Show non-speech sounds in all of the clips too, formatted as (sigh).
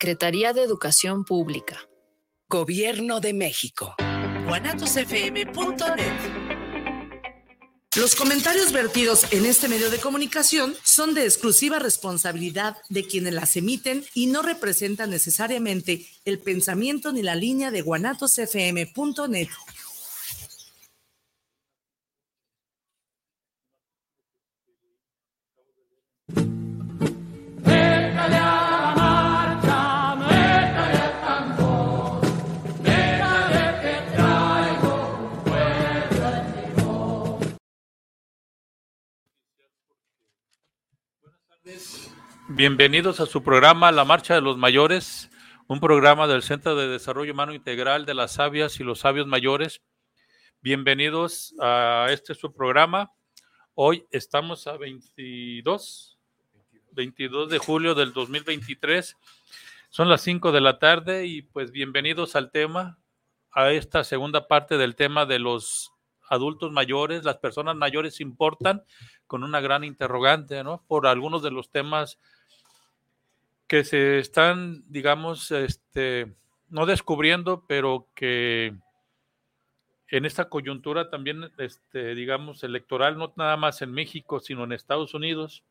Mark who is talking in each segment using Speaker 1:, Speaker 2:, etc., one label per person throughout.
Speaker 1: Secretaría de Educación Pública.
Speaker 2: Gobierno de México.
Speaker 3: guanatosfm.net
Speaker 2: Los comentarios vertidos en este medio de comunicación son de exclusiva responsabilidad de quienes las emiten y no representan necesariamente el pensamiento ni la línea de guanatosfm.net.
Speaker 4: Bienvenidos a su programa La Marcha de los Mayores, un programa del Centro de Desarrollo Humano Integral de las Sabias y los Sabios Mayores. Bienvenidos a este su programa. Hoy estamos a 22, 22 de julio del 2023. Son las 5 de la tarde y pues bienvenidos al tema, a esta segunda parte del tema de los adultos mayores, las personas mayores importan, con una gran interrogante, ¿no? Por algunos de los temas que se están, digamos, este, no descubriendo, pero que en esta coyuntura también, este, digamos, electoral, no nada más en México, sino en Estados Unidos,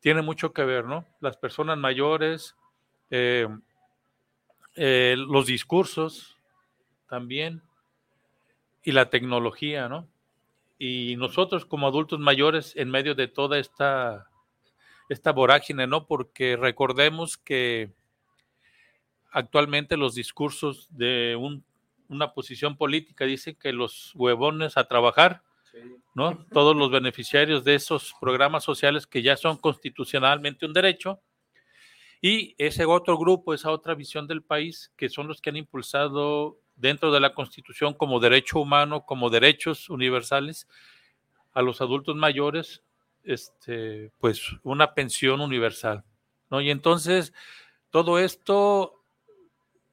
Speaker 4: tiene mucho que ver, ¿no? Las personas mayores, eh, eh, los discursos también, y la tecnología, ¿no? Y nosotros como adultos mayores, en medio de toda esta esta vorágine, ¿no? Porque recordemos que actualmente los discursos de una posición política dicen que los huevones a trabajar, ¿no? Todos los beneficiarios de esos programas sociales que ya son constitucionalmente un derecho, y ese otro grupo, esa otra visión del país, que son los que han impulsado dentro de la Constitución como derecho humano, como derechos universales a los adultos mayores, este, pues una pensión universal, ¿no? Y entonces todo esto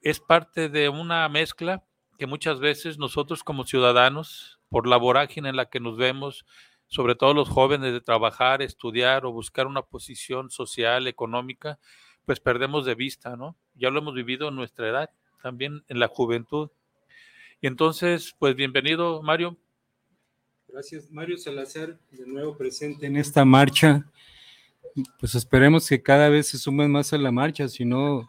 Speaker 4: es parte de una mezcla que muchas veces nosotros como ciudadanos, por la vorágine en la que nos vemos, sobre todo los jóvenes de trabajar, estudiar o buscar una posición social, económica, pues perdemos de vista, ¿no? Ya lo hemos vivido en nuestra edad, también en la juventud. Y entonces, pues bienvenido, Mario.
Speaker 5: Gracias, Mario Salazar, de nuevo presente en esta marcha. Pues esperemos que cada vez se sumen más a la marcha, si no,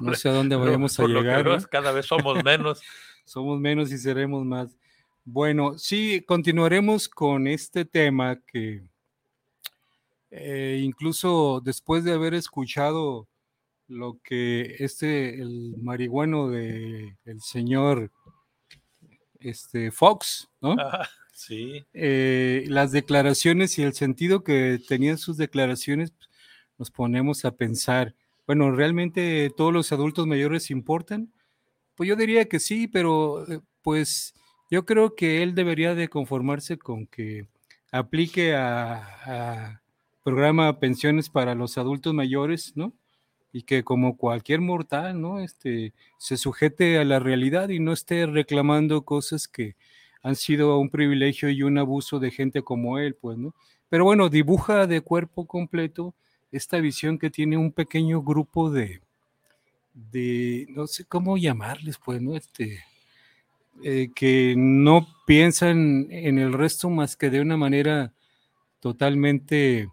Speaker 5: no sé a dónde vayamos a llegar.
Speaker 4: Cada vez somos menos. (laughs)
Speaker 5: somos menos y seremos más. Bueno, sí, continuaremos con este tema que eh, incluso después de haber escuchado lo que este, el marihuano de el señor este, Fox, ¿no?
Speaker 4: Sí.
Speaker 5: Eh, las declaraciones y el sentido que tenían sus declaraciones, pues, nos ponemos a pensar, bueno, ¿realmente todos los adultos mayores importan? Pues yo diría que sí, pero eh, pues yo creo que él debería de conformarse con que aplique a, a programa pensiones para los adultos mayores, ¿no? Y que como cualquier mortal, ¿no? Este, se sujete a la realidad y no esté reclamando cosas que, han sido un privilegio y un abuso de gente como él, pues, ¿no? Pero bueno, dibuja de cuerpo completo esta visión que tiene un pequeño grupo de, de no sé cómo llamarles, pues, ¿no? Este, eh, que no piensan en el resto más que de una manera totalmente,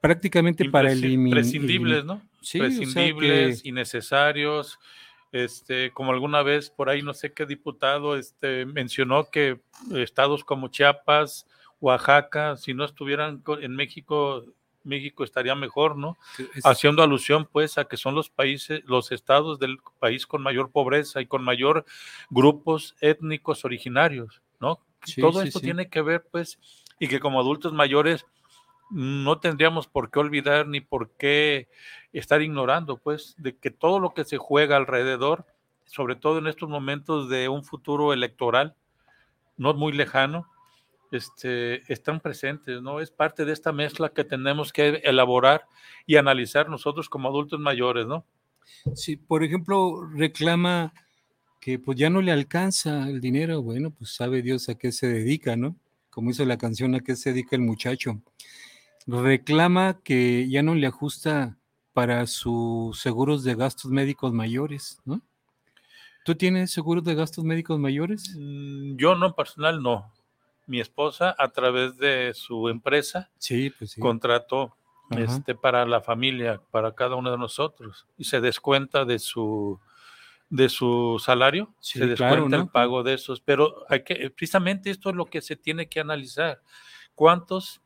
Speaker 5: prácticamente para eliminar.
Speaker 4: Prescindibles, ¿no? Sí, prescindibles, innecesarios, este, como alguna vez por ahí no sé qué diputado este, mencionó que estados como Chiapas, Oaxaca, si no estuvieran en México, México estaría mejor, ¿no? Haciendo alusión pues a que son los países, los estados del país con mayor pobreza y con mayor grupos étnicos originarios, ¿no? Todo esto tiene que ver pues y que como adultos mayores no tendríamos por qué olvidar ni por qué estar ignorando, pues, de que todo lo que se juega alrededor, sobre todo en estos momentos de un futuro electoral, no muy lejano, este, están presentes, ¿no? Es parte de esta mezcla que tenemos que elaborar y analizar nosotros como adultos mayores, ¿no?
Speaker 5: Sí, por ejemplo, reclama que pues ya no le alcanza el dinero, bueno, pues sabe Dios a qué se dedica, ¿no? Como hizo la canción a qué se dedica el muchacho reclama que ya no le ajusta para sus seguros de gastos médicos mayores, ¿no? ¿Tú tienes seguros de gastos médicos mayores?
Speaker 4: Mm, yo no, personal no. Mi esposa, a través de su empresa,
Speaker 5: sí, pues sí.
Speaker 4: contrató este, para la familia, para cada uno de nosotros, y se descuenta de su de su salario, se descuenta el pago de esos, pero hay que, precisamente esto es lo que se tiene que analizar. ¿Cuántos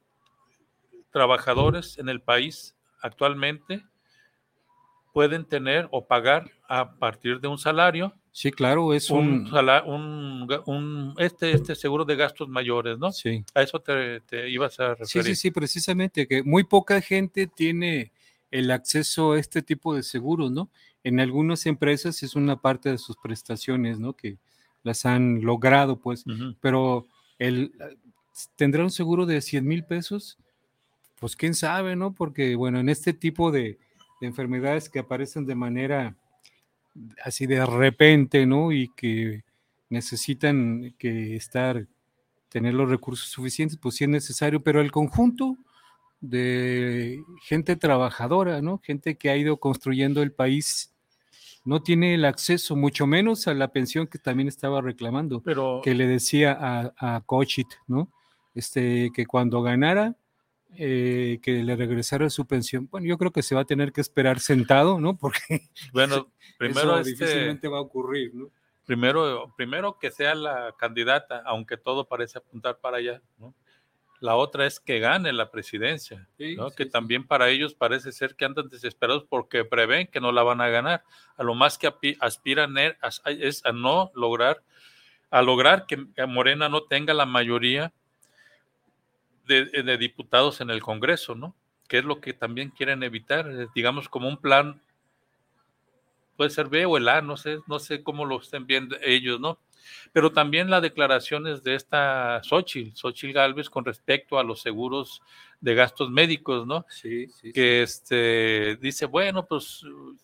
Speaker 4: trabajadores en el país actualmente pueden tener o pagar a partir de un salario?
Speaker 5: Sí, claro, es
Speaker 4: un, un, este, este seguro de gastos mayores, ¿no?
Speaker 5: Sí.
Speaker 4: A eso te, ibas a referir.
Speaker 5: Sí, sí, sí, precisamente, que muy poca gente tiene el acceso a este tipo de seguros, ¿no? en algunas empresas es una parte de sus prestaciones, ¿no? Que las han logrado, pues, pero el, ¿tendrá un seguro de 100 mil pesos? Pues quién sabe, ¿no? Porque, bueno, en este tipo de, enfermedades que aparecen de manera así de repente, ¿no? Y que necesitan que estar, tener los recursos suficientes, pues sí es necesario, pero el conjunto de gente trabajadora, ¿no? Gente que ha ido construyendo el país, no tiene el acceso, mucho menos a la pensión que también estaba reclamando,
Speaker 4: pero
Speaker 5: que le decía a, a Cochit, ¿no? Este, que cuando ganara, eh, que le regresara su pensión. Bueno, yo creo que se va a tener que esperar sentado, ¿no? (laughs) Porque
Speaker 4: bueno, primero
Speaker 5: eso este difícilmente va a ocurrir, ¿no?
Speaker 4: Primero, primero que sea la candidata, aunque todo parece apuntar para allá, ¿no? La otra es que gane la presidencia, que también para ellos parece ser que andan desesperados porque prevén que no la van a ganar. A lo más que aspiran e, es a no lograr, a lograr que Morena no tenga la mayoría de, de diputados en el Congreso, ¿no? Que es lo que también quieren evitar, digamos como un plan, puede ser B o el A, no sé, no sé cómo lo estén viendo ellos, ¿no? pero también las declaraciones de esta Xochitl, Xochitl Galvez, con respecto a los seguros de gastos médicos, ¿no?
Speaker 5: Sí, sí.
Speaker 4: Que este, dice, bueno, pues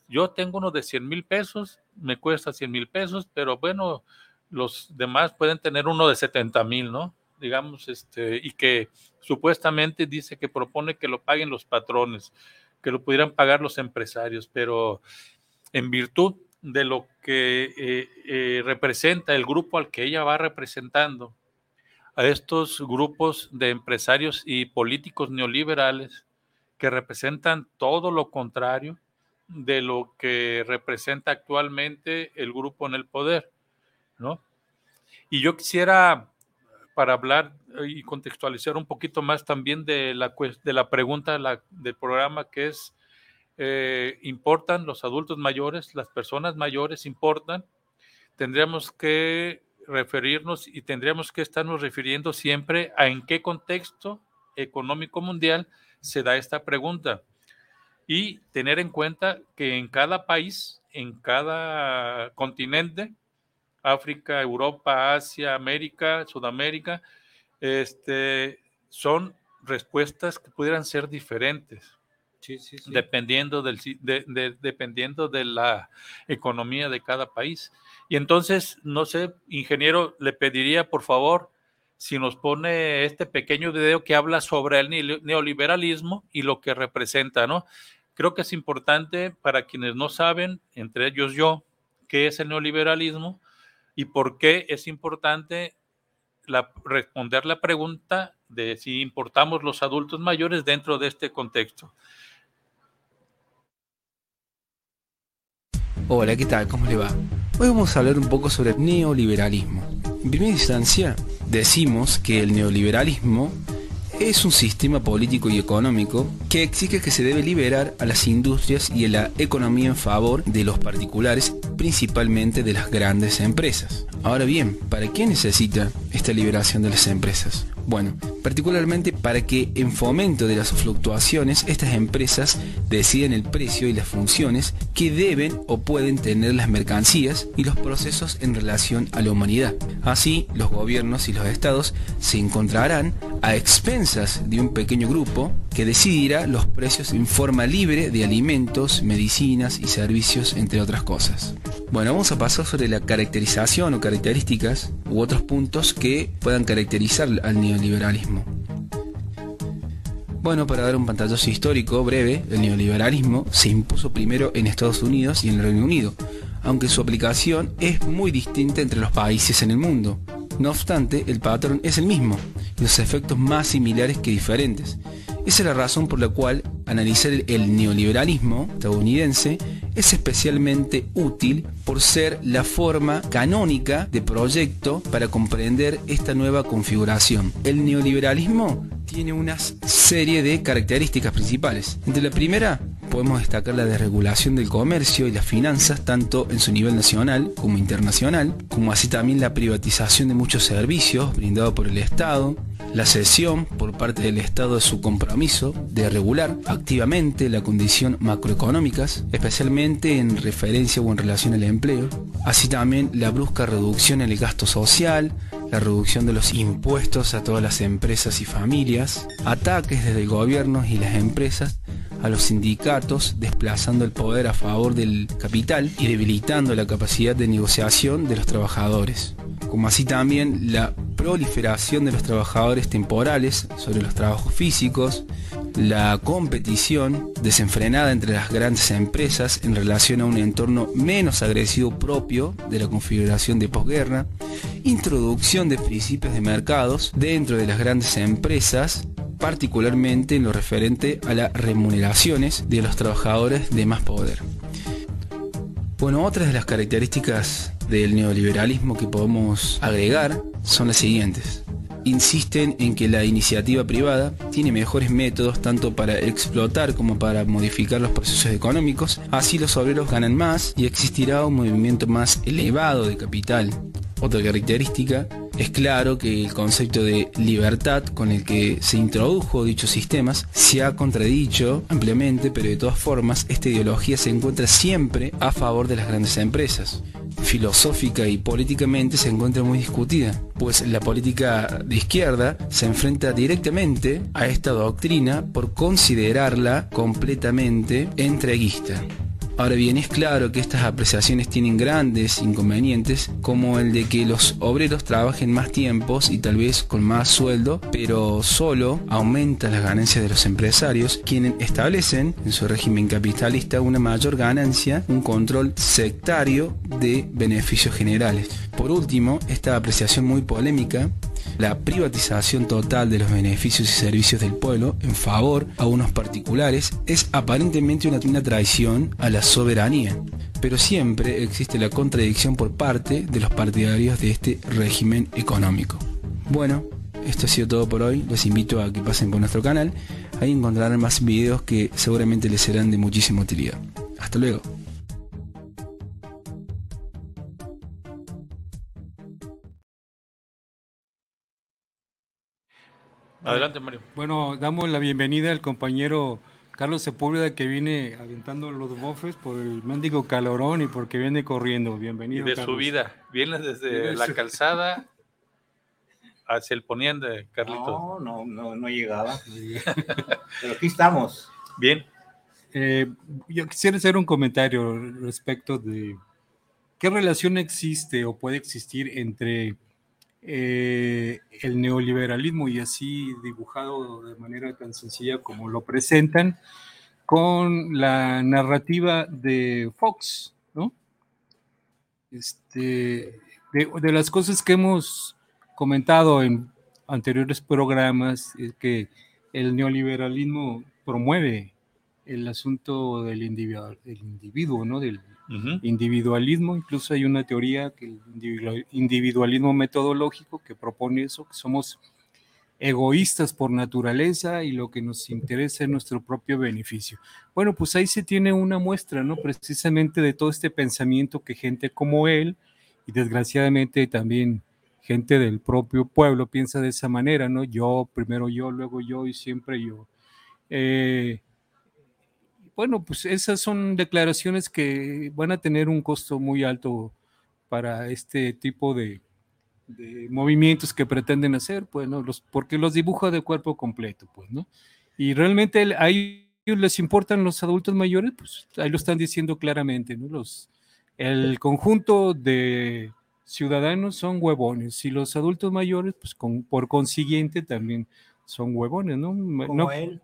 Speaker 4: yo tengo uno de 100 mil pesos, me cuesta 100 mil pesos, pero bueno, los demás pueden tener uno de 70 mil, ¿no? Digamos, este, y que supuestamente dice que propone que lo paguen los patrones, que lo pudieran pagar los empresarios, pero en virtud de lo que eh, eh, representa el grupo al que ella va representando, a estos grupos de empresarios y políticos neoliberales que representan todo lo contrario de lo que representa actualmente el grupo en el poder, ¿no? Y yo quisiera, para hablar y contextualizar un poquito más también de la, de la pregunta del programa, que es eh, importan los adultos mayores, las personas mayores importan, tendríamos que referirnos y tendríamos que estarnos refiriendo siempre a en qué contexto económico mundial se da esta pregunta. Y tener en cuenta que en cada país, en cada continente, África, Europa, Asia, América, Sudamérica, este, son respuestas que pudieran ser diferentes. Dependiendo, del, de, dependiendo de la economía de cada país. Y entonces, no sé, ingeniero, le pediría por favor si nos pone este pequeño video que habla sobre el neoliberalismo y lo que representa, ¿no? Creo que es importante para quienes no saben, entre ellos yo, qué es el neoliberalismo y por qué es importante responder la pregunta de si importamos los adultos mayores dentro de este contexto.
Speaker 3: Hola, ¿qué tal? ¿Cómo le va? Hoy vamos a hablar un poco sobre el neoliberalismo. En primera instancia, decimos que el neoliberalismo es un sistema político y económico que exige que se debe liberar a las industrias y a la economía en favor de los particulares, principalmente de las grandes empresas. Ahora bien, ¿para qué necesita esta liberación de las empresas? Bueno, particularmente para que en fomento de las fluctuaciones estas empresas deciden el precio y las funciones que deben o pueden tener las mercancías y los procesos en relación a la humanidad. Así, los gobiernos y los estados se encontrarán a expensas de un pequeño grupo que decidirá los precios en forma libre de alimentos, medicinas y servicios, entre otras cosas. Bueno, vamos a pasar sobre la caracterización o características u otros puntos que puedan caracterizar al neoliberalismo. Bueno, para dar un pantallazo histórico breve, el neoliberalismo se impuso primero en Estados Unidos y en el Reino Unido, aunque su aplicación es muy distinta entre los países en el mundo. No obstante, el patrón es el mismo los efectos más similares que diferentes. Esa es la razón por la cual analizar el neoliberalismo estadounidense es especialmente útil por ser la forma canónica de proyecto para comprender esta nueva configuración. El neoliberalismo tiene una serie de características principales. Entre la primera, podemos destacar la desregulación del comercio y las finanzas, tanto en su nivel nacional como internacional, como así también la privatización de muchos servicios brindados por el Estado, la cesión por parte del Estado de su compromiso de regular activamente la condición macroeconómicas, especialmente en referencia o en relación al empleo, así también la brusca reducción en el gasto social, la reducción de los impuestos a todas las empresas y familias, ataques desde el gobierno y las empresas a los sindicatos, desplazando el poder a favor del capital y debilitando la capacidad de negociación de los trabajadores, como así también la proliferación de los trabajadores temporales sobre los trabajos físicos, la competición desenfrenada entre las grandes empresas en relación a un entorno menos agresivo propio de la configuración de posguerra, introducción de principios de mercados dentro de las grandes empresas, particularmente en lo referente a las remuneraciones de los trabajadores de más poder. Bueno, otras de las características del neoliberalismo que podemos agregar son las siguientes insisten en que la iniciativa privada tiene mejores métodos tanto para explotar como para modificar los procesos económicos, así los obreros ganan más y existirá un movimiento más elevado de capital. Otra característica es claro que el concepto de libertad con el que se introdujo dichos sistemas se ha contradicho ampliamente, pero de todas formas esta ideología se encuentra siempre a favor de las grandes empresas filosófica y políticamente se encuentra muy discutida, pues la política de izquierda se enfrenta directamente a esta doctrina por considerarla completamente entreguista. Ahora bien, es claro que estas apreciaciones tienen grandes inconvenientes, como el de que los obreros trabajen más tiempos y tal vez con más sueldo, pero solo aumenta las ganancias de los empresarios, quienes establecen en su régimen capitalista una mayor ganancia, un control sectario de beneficios generales. Por último, esta apreciación muy polémica la privatización total de los beneficios y servicios del pueblo en favor a unos particulares es aparentemente una, traición a la soberanía, pero siempre existe la contradicción por parte de los partidarios de este régimen económico. Bueno, esto ha sido todo por hoy, los invito a que pasen por nuestro canal, ahí encontrarán más videos que seguramente les serán de muchísima utilidad. Hasta luego.
Speaker 4: Adelante, Mario.
Speaker 5: Bueno, damos la bienvenida al compañero Carlos Sepúlveda que viene aventando los bofes por el mendigo calorón y porque viene corriendo. Bienvenido.
Speaker 4: Y de su vida. Viene desde la (laughs) calzada hacia el poniente, Carlitos.
Speaker 6: No, no, no, no llegaba. (laughs) Pero aquí estamos.
Speaker 4: Bien.
Speaker 5: Eh, yo quisiera hacer un comentario respecto de qué relación existe o puede existir entre eh, el neoliberalismo y así dibujado de manera tan sencilla como lo presentan con la narrativa de Fox, ¿no? Este, de, las cosas que hemos comentado en anteriores programas es que el neoliberalismo promueve el asunto del individuo, individuo ¿no? Del individualismo, incluso hay una teoría que el individualismo metodológico que propone eso, que somos egoístas por naturaleza y lo que nos interesa es nuestro propio beneficio. Bueno, pues ahí se tiene una muestra, ¿no? Precisamente de todo este pensamiento que gente como él y desgraciadamente también gente del propio pueblo piensa de esa manera, ¿no? Yo, primero yo, luego yo y siempre yo. Eh, bueno, pues esas son declaraciones que van a tener un costo muy alto para este tipo de, movimientos que pretenden hacer, pues, ¿no? Los, porque los dibuja de cuerpo completo, pues, ¿no? Y realmente ahí les importan los adultos mayores, pues ahí lo están diciendo claramente, ¿no? Los, el conjunto de ciudadanos son huevones y los adultos mayores, pues con, por consiguiente también son huevones, ¿no?
Speaker 6: Como él.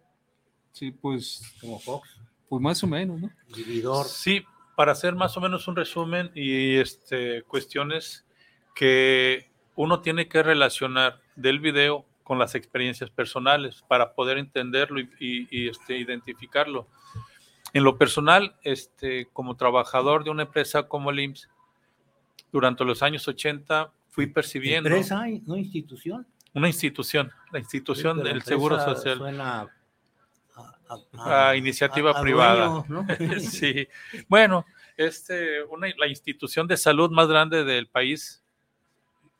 Speaker 5: Sí, pues,
Speaker 6: Como Fox,
Speaker 5: pues más o menos, ¿no?
Speaker 6: vividor.
Speaker 4: Sí, para hacer más o menos un resumen y este, cuestiones que uno tiene que relacionar del video con las experiencias personales para poder entenderlo y, y- y, este, identificarlo. En lo personal, este, como trabajador de una empresa como el IMSS, durante los años 80 fui percibiendo
Speaker 6: Empresa, no institución.
Speaker 4: una institución, la institución
Speaker 6: Sí,
Speaker 4: del Seguro Social.
Speaker 6: Suena a,
Speaker 4: A iniciativa privada.
Speaker 6: dueño, ¿no? (laughs)
Speaker 4: Sí, bueno, este, una, la institución de salud más grande del país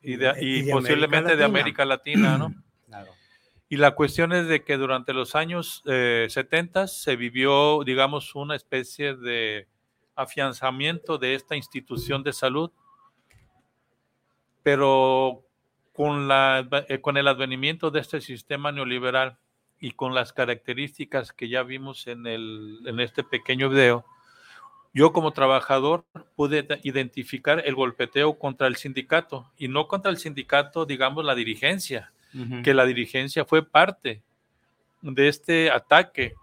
Speaker 4: y, de-
Speaker 6: Y
Speaker 4: y
Speaker 6: de
Speaker 4: posiblemente de América Latina, ¿no? (clears throat)
Speaker 6: Claro.
Speaker 4: Y la cuestión es de que durante los años eh, 70 se vivió, digamos, una especie de afianzamiento de esta institución de salud, pero con, la, eh, con el advenimiento de este sistema neoliberal y con las características que ya vimos en, el, en este pequeño video, yo como trabajador pude de- identificar el golpeteo contra el sindicato y no contra el sindicato, digamos, la dirigencia, que la dirigencia fue parte de este ataque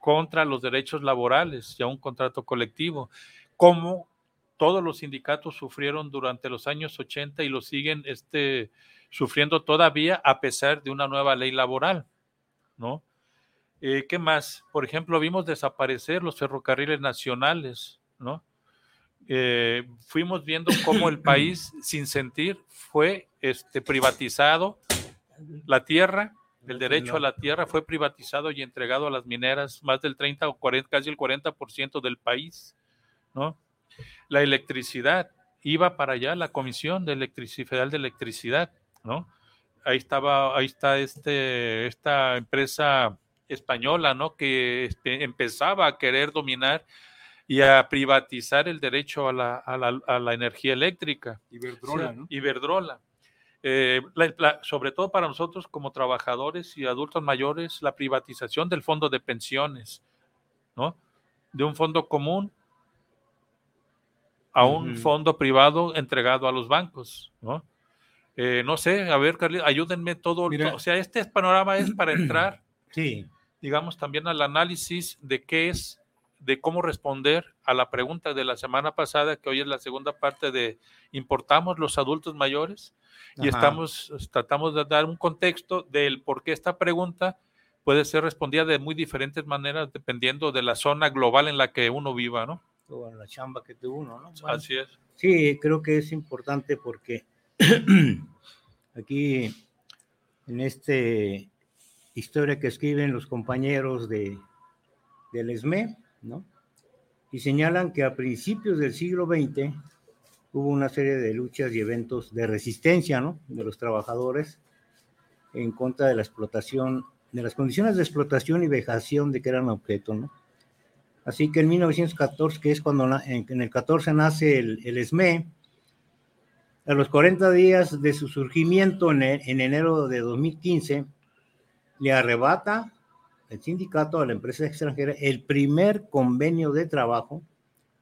Speaker 4: contra los derechos laborales y a un contrato colectivo, como todos los sindicatos sufrieron durante los años 80 y lo siguen este, sufriendo todavía a pesar de una nueva ley laboral, ¿no? Eh, ¿Qué más? Por ejemplo, vimos desaparecer los ferrocarriles nacionales, ¿no? Eh, fuimos viendo cómo el país, (coughs) sin sentir, fue este, privatizado, la tierra, el derecho a la tierra fue privatizado y entregado a las mineras, más del 30 o 40, casi el 40% del país, ¿no? La electricidad, iba para allá la Comisión de Electricidad Federal de Electricidad, ¿no? Ahí estaba, ahí está este, esta empresa española, ¿no? Que este, empezaba a querer dominar y a privatizar el derecho a la, a la, a la energía eléctrica.
Speaker 5: Iberdrola,
Speaker 4: Sí,
Speaker 5: ¿no?
Speaker 4: Iberdrola. Eh, la- la- sobre todo para nosotros como trabajadores y adultos mayores, la privatización del fondo de pensiones, ¿no? De un fondo común a un fondo privado entregado a los bancos, ¿no? Eh, no sé, a ver, Carly, ayúdenme todo.
Speaker 5: Mira.
Speaker 4: o sea, este panorama es para entrar (clears throat)
Speaker 6: Sí,
Speaker 4: digamos, también al análisis de qué es, de cómo responder a la pregunta de la semana pasada, que hoy es la segunda parte de ¿importamos los adultos mayores? Y
Speaker 6: Ajá.
Speaker 4: estamos, tratamos de dar un contexto del por qué esta pregunta puede ser respondida de muy diferentes maneras dependiendo de la zona global en la que uno viva, ¿no?
Speaker 6: toda la chamba que tuvo uno, ¿no? Bueno,
Speaker 4: Así es.
Speaker 6: Sí, creo que es importante porque (clears throat) aquí en este historia que escriben los compañeros de del ESME, ¿no? Y señalan que a principios del siglo XX hubo una serie de luchas y eventos de resistencia, ¿no? De los trabajadores en contra de la explotación, de las condiciones de explotación y vejación de que eran objeto, ¿no? Así que en 1914, que es cuando en el 14 nace el, el ESME, a los 40 días de su surgimiento en, e- en enero de 2015, le arrebata el sindicato a la empresa extranjera el primer convenio de trabajo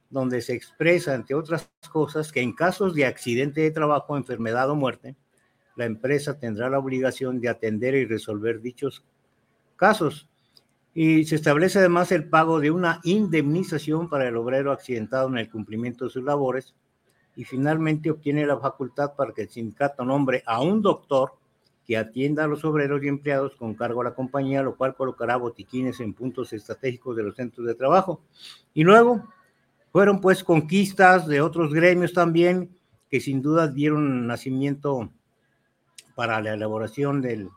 Speaker 6: donde se expresa, entre otras cosas, que en casos de accidente de trabajo, enfermedad o muerte, la empresa tendrá la obligación de atender y resolver dichos casos. Y se establece además el pago de una indemnización para el obrero accidentado en el cumplimiento de sus labores y finalmente obtiene la facultad para que el sindicato nombre a un doctor que atienda a los obreros y empleados con cargo a la compañía, lo cual colocará botiquines en puntos estratégicos de los centros de trabajo. Y luego fueron pues conquistas de otros gremios también que sin duda dieron nacimiento para la elaboración del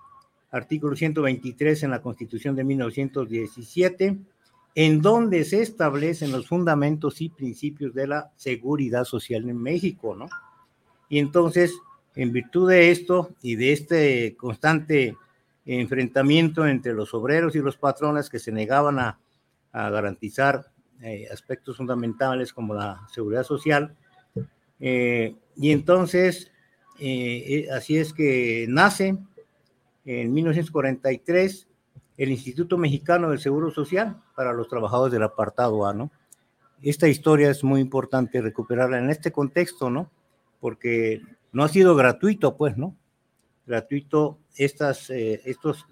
Speaker 6: artículo 123 en la Constitución de 1917, en donde se establecen los fundamentos y principios de la seguridad social en México, ¿no? Y entonces, en virtud de esto y de este constante enfrentamiento entre los obreros y los patrones que se negaban a, garantizar eh, aspectos fundamentales como la seguridad social, eh, y entonces, eh, así es que nace en 1943 el Instituto Mexicano del Seguro Social para los trabajadores del apartado A, ¿no? Esta historia es muy importante recuperarla en este contexto, ¿no? Porque no ha sido gratuito, pues, ¿no? Gratuito estas, eh, estos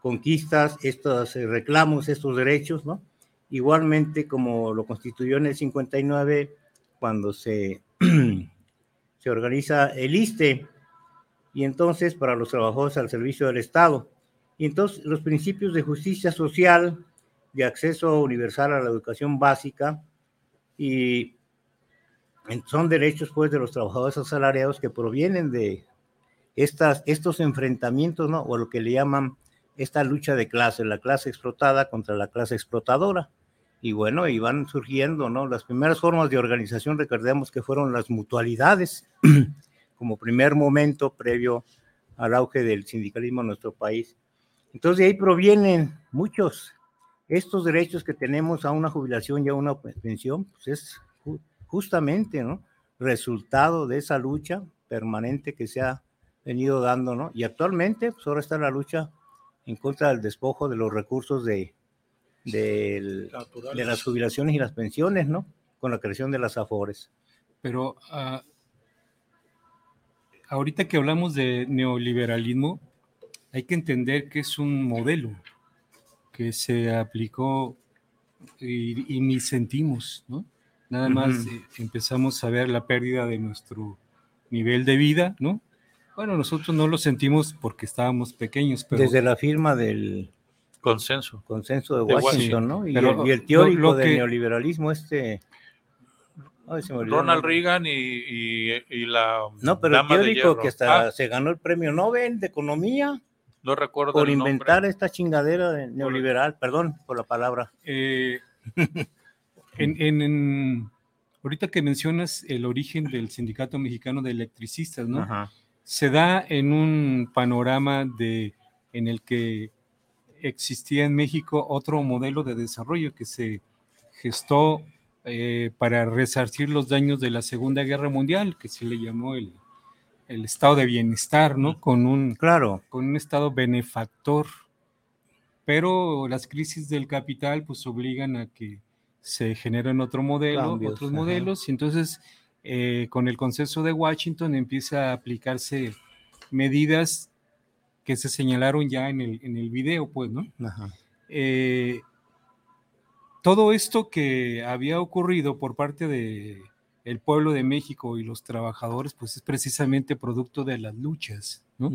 Speaker 6: conquistas, estos eh, reclamos, estos derechos, ¿no? Igualmente como lo constituyó en el 59 cuando se, (clears throat) se organiza el ISTE y entonces para los trabajadores al servicio del Estado. Y entonces los principios de justicia social, de acceso universal a la educación básica y son derechos pues de los trabajadores asalariados que provienen de estas, estos enfrentamientos, ¿no? O lo que le llaman esta lucha de clases, la clase explotada contra la clase explotadora. Y bueno, y van surgiendo, ¿no? Las primeras formas de organización, recordemos que fueron las mutualidades, (clears throat) como primer momento previo al auge del sindicalismo en nuestro país. Entonces de ahí provienen muchos estos derechos que tenemos a una jubilación y a una pensión, pues es justamente, ¿no? Resultado de esa lucha permanente que se ha venido dando, ¿no? Y actualmente, pues ahora está la lucha en contra del despojo de los recursos de, de, las jubilaciones y las pensiones, ¿no? Con la creación de las AFORES.
Speaker 5: Pero uh, ahorita que hablamos de neoliberalismo, hay que entender que es un modelo que se aplicó y, y ni sentimos, ¿no? Nada más eh, empezamos a ver la pérdida de nuestro nivel de vida, ¿no? Bueno, nosotros no lo sentimos porque estábamos pequeños, pero...
Speaker 6: Desde la firma del
Speaker 4: consenso.
Speaker 6: Consenso de Washington, ¿no? Y, el, teórico del neoliberalismo, este...
Speaker 4: Ronald Reagan y, la...
Speaker 6: No, pero el teórico que hasta ah. se ganó el premio Nobel de Economía.
Speaker 4: No recuerdo.
Speaker 6: Por inventar esta chingadera de neoliberal, perdón por la palabra.
Speaker 5: Eh, (laughs) En, ahorita que mencionas el origen del Sindicato Mexicano de Electricistas, ¿no? Se da en un panorama de, en el que existía en México otro modelo de desarrollo que se gestó eh, para resarcir los daños de la Segunda Guerra Mundial, que se le llamó el, el estado de bienestar, ¿no? Con un,
Speaker 6: claro.
Speaker 5: con un estado benefactor. Pero las crisis del capital pues obligan a que se generan otro modelo, otros modelos, y entonces eh, con el consenso de Washington empieza a aplicarse medidas que se señalaron ya en el, en el video, pues, ¿no? Eh, todo esto que había ocurrido por parte de el pueblo de México y los trabajadores, pues es precisamente producto de las luchas, ¿no?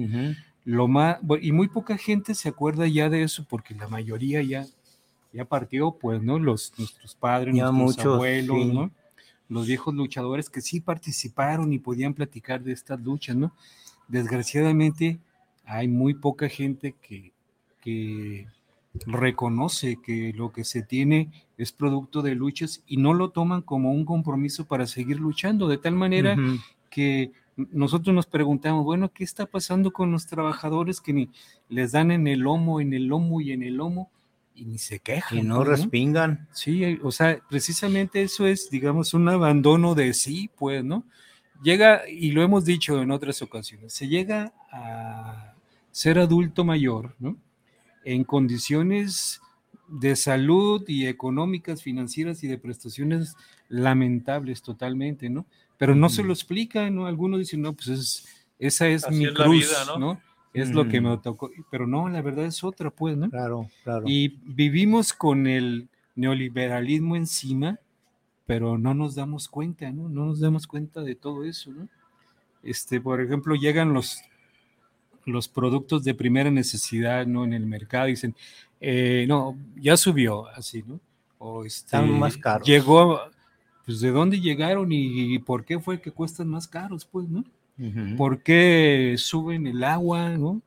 Speaker 5: Lo más, y muy poca gente se acuerda ya de eso porque la mayoría ya ya partió, pues, ¿no? Los, nuestros padres, nuestros abuelos, ¿no? Los viejos luchadores que sí participaron y podían platicar de estas luchas, ¿no? Desgraciadamente hay muy poca gente que, que reconoce que lo que se tiene es producto de luchas y no lo toman como un compromiso para seguir luchando, de tal manera que nosotros nos preguntamos, bueno, ¿qué está pasando con los trabajadores que ni les dan en el lomo, en el lomo y en el lomo? y ni se quejan.
Speaker 6: Y no respingan.
Speaker 5: Sí, o sea, precisamente eso es, digamos, un abandono de sí, pues, ¿no? Llega, y lo hemos dicho en otras ocasiones, se llega a ser adulto mayor, ¿no? En condiciones de salud y económicas, financieras y de prestaciones lamentables totalmente, ¿no? Pero no se lo explica, ¿no? Algunos dicen, no, pues es, esa es mi cruz, ¿no? es lo que me tocó, pero no, la verdad es otra, pues, ¿no?
Speaker 6: Claro, claro.
Speaker 5: Y vivimos con el neoliberalismo encima, pero no nos damos cuenta, ¿no? No nos damos cuenta de todo eso, ¿no? Este, por ejemplo, llegan los, los productos de primera necesidad, ¿no? En el mercado, dicen, eh, no, ya subió, así, ¿no?
Speaker 6: O están más caros.
Speaker 5: Llegó, pues, ¿de dónde llegaron y, y por qué fue que cuestan más caros, pues, ¿no? ¿Por qué suben el agua? ¿no?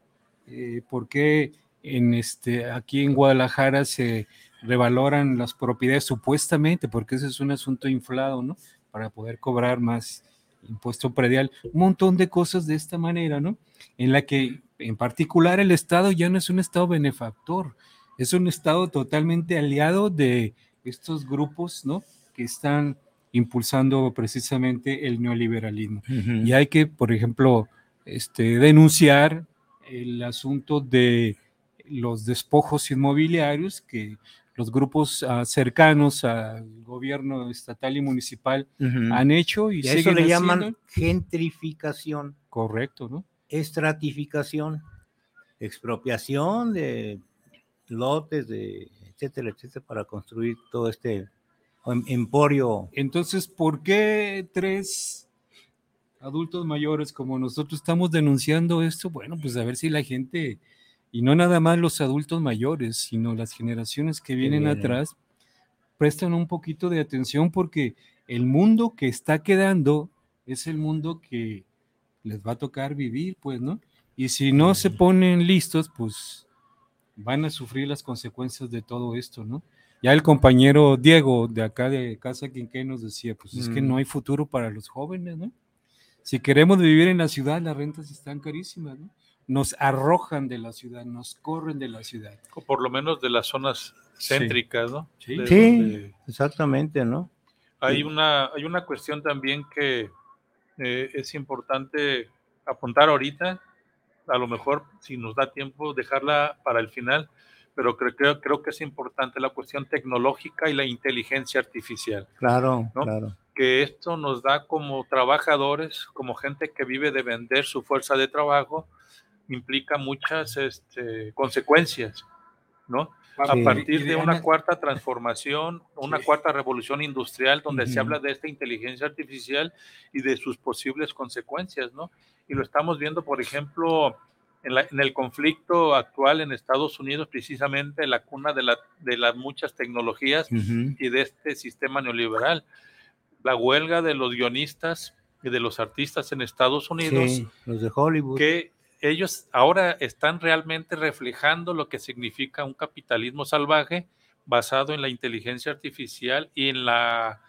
Speaker 5: Eh, ¿Por qué en este, aquí en Guadalajara se revaloran las propiedades supuestamente? Porque ese es un asunto inflado, ¿no? Para poder cobrar más impuesto predial, un montón de cosas de esta manera, ¿no? En la que en particular el Estado ya no es un Estado benefactor, es un Estado totalmente aliado de estos grupos, ¿no? Que están impulsando precisamente el neoliberalismo. Y hay que, por ejemplo, este, denunciar el asunto de los despojos inmobiliarios que los grupos ah, cercanos al gobierno estatal y municipal han hecho y,
Speaker 6: y eso le llaman gentrificación.
Speaker 5: Correcto, ¿no?
Speaker 6: Estratificación. expropiación de lotes, de etcétera, etcétera, para construir todo este em- emporio.
Speaker 5: Entonces, ¿por qué tres adultos mayores como nosotros estamos denunciando esto? Bueno, pues a ver si la gente, y no nada más los adultos mayores, sino las generaciones que vienen atrás, prestan un poquito de atención porque el mundo que está quedando es el mundo que les va a tocar vivir, pues, ¿no? Y si no se ponen listos, pues van a sufrir las consecuencias de todo esto, ¿no? Ya el compañero Diego de acá de Casa Quinqué nos decía, pues es que
Speaker 6: Mm.
Speaker 5: no hay futuro para los jóvenes, ¿no? Si queremos vivir en la ciudad, las rentas están carísimas, ¿no? Nos arrojan de la ciudad, nos corren de la ciudad.
Speaker 4: O por lo menos de las zonas
Speaker 5: Sí.
Speaker 4: céntricas, ¿no?
Speaker 5: Sí.
Speaker 4: De
Speaker 6: Sí,
Speaker 4: donde
Speaker 6: exactamente, ¿no?
Speaker 4: Hay
Speaker 6: Sí.
Speaker 4: una, hay una cuestión también que eh, es importante apuntar ahorita, a lo mejor si nos da tiempo dejarla para el final, pero creo, creo, creo que es importante la cuestión tecnológica y la inteligencia artificial,
Speaker 6: Claro,
Speaker 4: ¿no?
Speaker 6: claro.
Speaker 4: que esto nos da como trabajadores, como gente que vive de vender su fuerza de trabajo, implica muchas este, consecuencias, ¿no? A
Speaker 6: Sí.
Speaker 4: partir de una cuarta transformación, una
Speaker 5: Sí.
Speaker 4: cuarta revolución industrial, donde se habla de esta inteligencia artificial y de sus posibles consecuencias, ¿no? Y lo estamos viendo, por ejemplo, en, la- en el conflicto actual en Estados Unidos, precisamente la cuna de, la- de las muchas tecnologías y de este sistema neoliberal. La huelga de los guionistas y de los artistas en Estados Unidos,
Speaker 6: Sí, los de Hollywood.
Speaker 4: que ellos ahora están realmente reflejando lo que significa un capitalismo salvaje basado en la inteligencia artificial y en la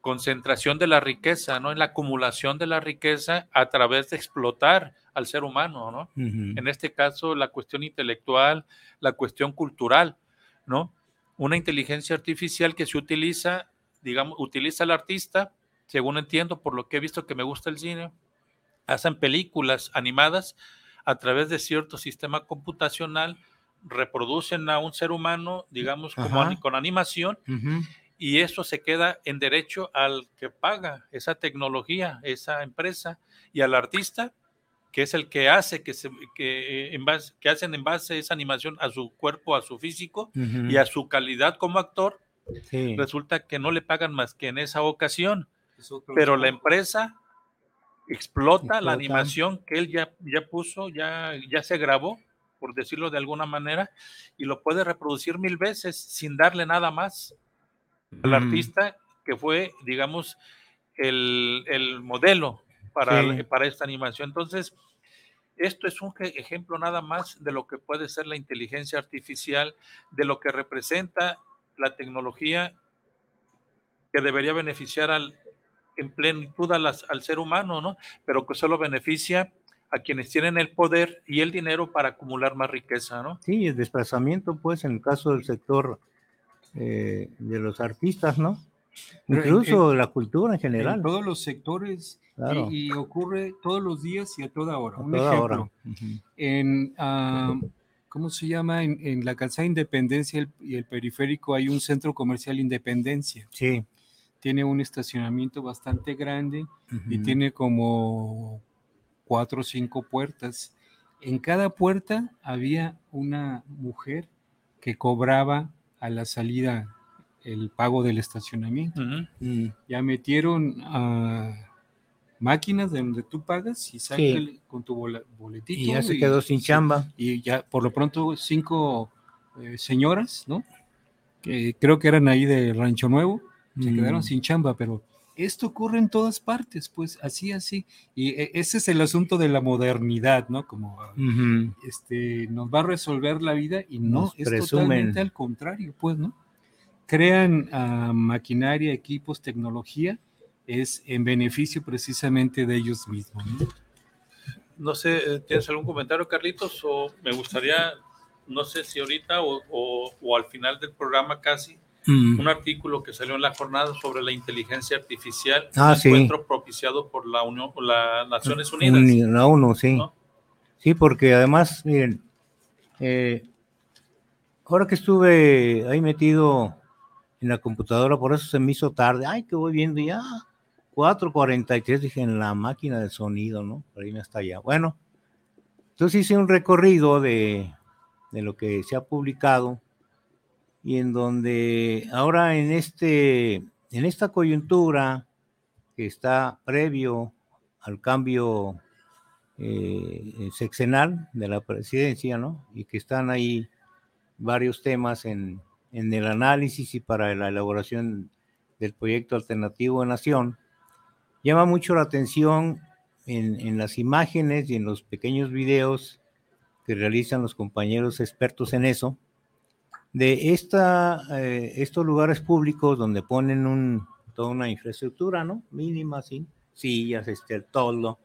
Speaker 4: concentración de la riqueza, ¿no? En la acumulación de la riqueza a través de explotar al ser humano, ¿no? En este caso, la cuestión intelectual, la cuestión cultural, ¿no? Una inteligencia artificial que se utiliza, digamos, utiliza al artista, según entiendo, por lo que he visto que me gusta el cine, hacen películas animadas a través de cierto sistema computacional, reproducen a un ser humano, digamos, como con animación, y eso se queda en derecho al que paga esa tecnología, esa empresa, y al artista, que es el que hace que, se, que, eh, en base, que hacen en base a esa animación a su cuerpo, a su físico y a su calidad como actor,
Speaker 6: Sí.
Speaker 4: resulta que no le pagan más que en esa ocasión,
Speaker 5: Es
Speaker 4: pero la empresa explota, la animación que él ya, ya puso, ya, ya se grabó, por decirlo de alguna manera, y lo puede reproducir mil veces sin darle nada más al
Speaker 6: Ujú.
Speaker 4: artista que fue, digamos, el, el modelo para,
Speaker 6: Sí.
Speaker 4: para esta animación. Entonces, esto es un je- ejemplo nada más de lo que puede ser la inteligencia artificial, de lo que representa la tecnología que debería beneficiar al, en plenitud a las- al ser humano, ¿no? Pero que solo beneficia a quienes tienen el poder y el dinero para acumular más riqueza, ¿no?
Speaker 6: Sí, el desplazamiento, pues, en el caso del sector eh, de los artistas, ¿no?
Speaker 5: Pero en-
Speaker 6: Incluso de la cultura en
Speaker 5: En
Speaker 6: general.
Speaker 5: todos los sectores y-
Speaker 6: Claro.
Speaker 5: y, ocurre todos los días y a toda hora.
Speaker 6: a
Speaker 5: Un
Speaker 6: toda
Speaker 5: ejemplo,
Speaker 6: hora.
Speaker 5: En, ah, ¿cómo se llama? En, en la calzada Independencia el- y el periférico hay un centro comercial Independencia.
Speaker 6: Sí.
Speaker 5: Tiene un estacionamiento bastante grande y tiene como cuatro o cinco puertas. En cada puerta había una mujer que cobraba a la salida el pago del estacionamiento. Ya metieron ah, máquinas de donde tú pagas y sacas
Speaker 6: Sí.
Speaker 5: el- con tu boletito.
Speaker 6: Y ya se quedó sin chamba.
Speaker 5: Y ya por lo pronto cinco eh, señoras, ¿no? Que creo que eran ahí de Rancho Nuevo, se
Speaker 6: Mm.
Speaker 5: quedaron sin chamba, pero esto ocurre en todas partes, pues así, así. Y eh, ese es el asunto de la modernidad, ¿no? Como este, nos va a resolver la vida y no,
Speaker 6: Nos
Speaker 5: es
Speaker 6: presumen.
Speaker 5: totalmente al contrario, pues, ¿no? Crean ah, maquinaria, equipos, tecnología, es en beneficio precisamente de ellos mismos. ¿no?
Speaker 4: No sé, ¿tienes algún comentario, Carlitos? O me gustaría, no sé si ahorita o, o- o al final del programa casi,
Speaker 6: Mm.
Speaker 4: un artículo que salió en la jornada sobre la inteligencia artificial,
Speaker 6: Ah,
Speaker 4: un
Speaker 6: sí.
Speaker 4: encuentro propiciado por la Unión, por las Naciones Unidas.
Speaker 6: Uni- La ONU, sí.
Speaker 4: ¿no?
Speaker 6: Sí, porque además, miren, eh, ahora que estuve ahí metido en la computadora, por eso se me hizo tarde. Ay, que voy viendo ya 4.43, dije en la máquina de sonido, ¿no? Para irme hasta allá. Bueno, Entonces hice un recorrido de, de lo que se ha publicado y en donde ahora en, este, en esta coyuntura que está previo al cambio eh, sexenal de la presidencia, ¿no? Y que están ahí varios temas en, en el análisis y para la elaboración del proyecto alternativo de nación. Llama mucho la atención en, en las imágenes y en los pequeños videos que realizan los compañeros expertos en eso, de esta, eh, estos lugares públicos donde ponen un, toda una infraestructura, ¿no? Mínima, sí, sillas, este, el toldo,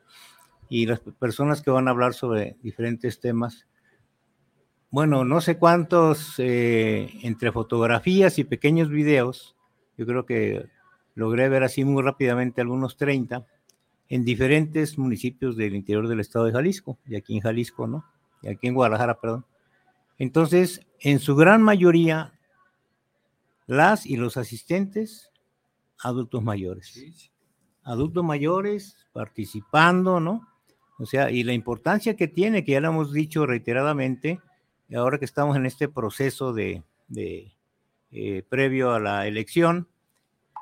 Speaker 6: y las personas que van a hablar sobre diferentes temas. Bueno, no sé cuántos, eh, entre fotografías y pequeños videos, yo creo que logré ver así muy rápidamente algunos 30, en diferentes municipios del interior del estado de Jalisco, y aquí en Jalisco, ¿no? Y aquí en Guadalajara, perdón. Entonces, en su gran mayoría, las y los asistentes, adultos mayores. Adultos mayores participando, ¿no? O sea, y la importancia que tiene, que ya lo hemos dicho reiteradamente, ahora que estamos en este proceso de, eh, previo a la elección,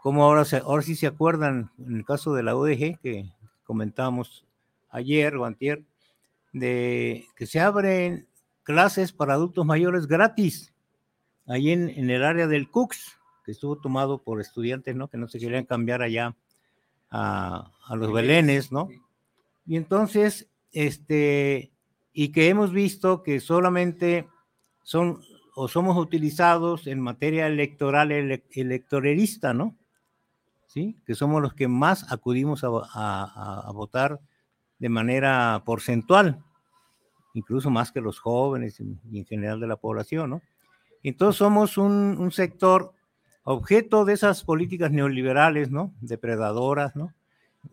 Speaker 6: como ahora, ahora sí se acuerdan, en el caso de la UDG, que comentábamos ayer o antier, de que se abren clases para adultos mayores gratis, ahí en, en el área del CUCS, que estuvo tomado por estudiantes, ¿no? Que no se querían cambiar allá a, a los belenes, ¿no? Y entonces, este, y que hemos visto que solamente son o somos utilizados en materia electoral ele, electoralista, ¿no? ¿Sí? Que somos los que más acudimos a, a, a votar de manera porcentual incluso más que los jóvenes y en general de la población, ¿no? Entonces somos un, sector objeto de esas políticas neoliberales, ¿no? Depredadoras, ¿no?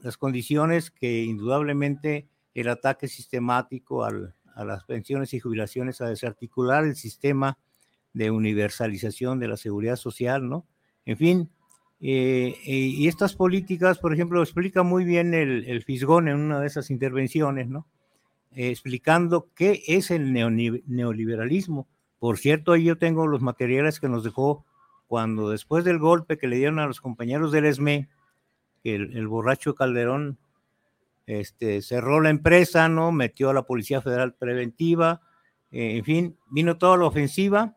Speaker 6: Las condiciones que indudablemente el ataque sistemático a las pensiones y jubilaciones, a desarticular el sistema de universalización de la seguridad social, ¿no? En fin, eh, y estas políticas, por ejemplo, explica muy bien el, el Fisgón en una de esas intervenciones, ¿no? Explicando qué es el neoliberalismo. Por cierto, ahí yo tengo los materiales que nos dejó cuando después del golpe que le dieron a los compañeros del ESME, que el, borracho Calderón este, cerró la empresa, ¿no? Metió a la Policía Federal Preventiva, eh, en fin, vino toda la ofensiva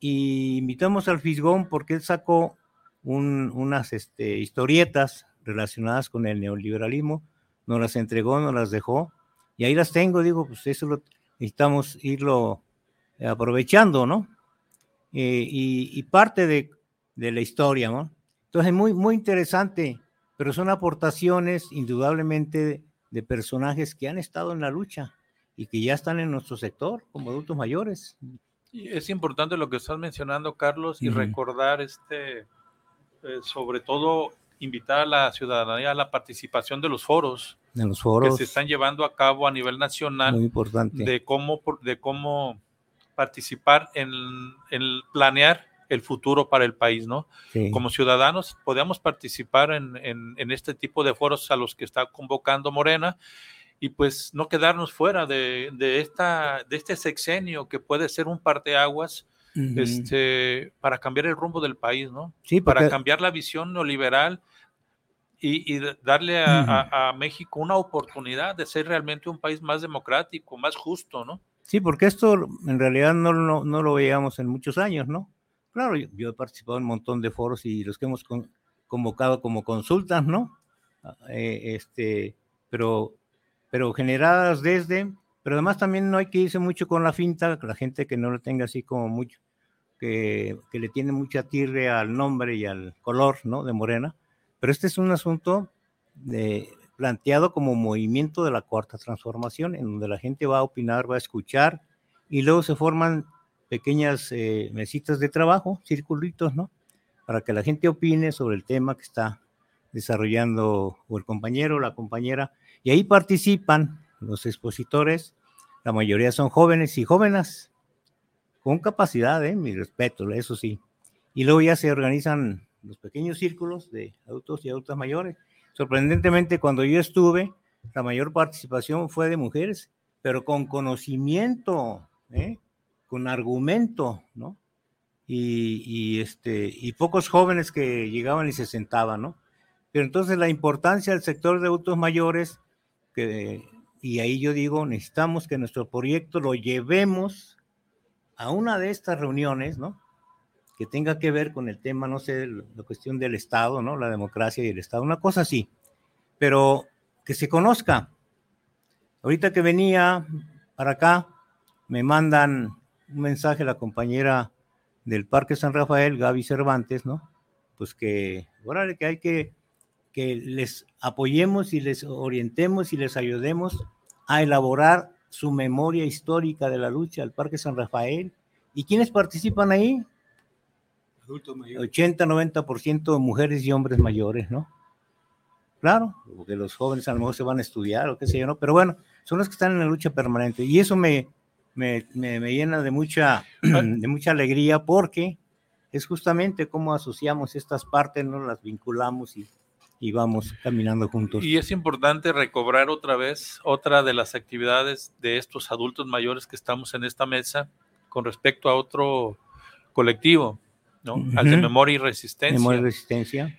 Speaker 6: y invitamos al Fisgón porque él sacó un, unas este, historietas relacionadas con el neoliberalismo, nos las entregó, nos las dejó y ahí las tengo, digo, pues eso lo, necesitamos irlo aprovechando, ¿no? Eh, y, parte de, de, la historia, ¿no? Entonces, muy, muy interesante, pero son aportaciones indudablemente de, personajes que han estado en la lucha y que ya están en nuestro sector como adultos mayores.
Speaker 4: Y es importante lo que estás mencionando, Carlos, y uh -huh. recordar este, eh, sobre todo invitar a la ciudadanía a la participación de los foros,
Speaker 6: de los foros
Speaker 4: que se están llevando a cabo a nivel nacional
Speaker 6: muy importante.
Speaker 4: de cómo de cómo participar en, en planear el futuro para el país, ¿no? Sí. Como ciudadanos podemos participar en, en, en, este tipo de foros a los que está convocando Morena y pues no quedarnos fuera de, de esta, de este sexenio que puede ser un parteaguas uh -huh. este, para cambiar el rumbo del país, ¿no?
Speaker 6: Sí,
Speaker 4: porque... Para cambiar la visión neoliberal y, y darle a, a, a, México una oportunidad de ser realmente un país más democrático, más justo, ¿no?
Speaker 6: Sí, porque esto en realidad no, no, no lo veíamos en muchos años, ¿no? Claro, yo, yo, he participado en un montón de foros y los que hemos con, convocado como consultas, ¿no? Eh, este, pero, pero generadas desde, pero además también no hay que irse mucho con la finta, la gente que no lo tenga así como mucho, que, que le tiene mucha tirre al nombre y al color, ¿no? De Morena, pero este es un asunto de, planteado como movimiento de la cuarta transformación, en donde la gente va a opinar, va a escuchar, y luego se forman pequeñas eh, mesitas de trabajo, circulitos, ¿no? Para que la gente opine sobre el tema que está desarrollando o el compañero o la compañera, y ahí participan los expositores, la mayoría son jóvenes y jóvenes, con capacidad, ¿eh? mi respeto, eso sí. Y luego ya se organizan los pequeños círculos de adultos y adultas mayores, Sorprendentemente, cuando yo estuve, la mayor participación fue de mujeres pero con conocimiento, ¿eh? con argumento, ¿no? Y, y, este, y pocos jóvenes que llegaban y se sentaban, ¿no? Pero entonces la importancia del sector de adultos mayores, que, y ahí yo digo, necesitamos que nuestro proyecto lo llevemos a una de estas reuniones, ¿no? Que tenga que ver con el tema, no sé, la cuestión del Estado, ¿no? La democracia y el Estado, una cosa así. Pero que se conozca. Ahorita que venía para acá, me mandan un mensaje la compañera del Parque San Rafael, Gaby Cervantes, ¿no? Pues que, órale, que hay que que les apoyemos y les orientemos y les ayudemos a elaborar su memoria histórica de la lucha al Parque San Rafael. ¿Y quiénes participan ahí?
Speaker 5: Adultos mayores.
Speaker 6: 80-90% de mujeres y hombres mayores, ¿no? Claro, porque los jóvenes a lo mejor se van a estudiar o qué sé yo, ¿no? Pero bueno, son los que están en la lucha permanente. Y eso me, me, me, me llena de mucha, (clears throat) de mucha alegría porque es justamente cómo asociamos estas partes, ¿no? Las vinculamos y, y vamos caminando juntos.
Speaker 4: Y es importante recobrar otra vez otra de las actividades de estos adultos mayores que estamos en esta mesa con respecto a otro colectivo, ¿no?
Speaker 6: Ujú.
Speaker 4: Al de memoria y resistencia.
Speaker 6: Memoria y resistencia.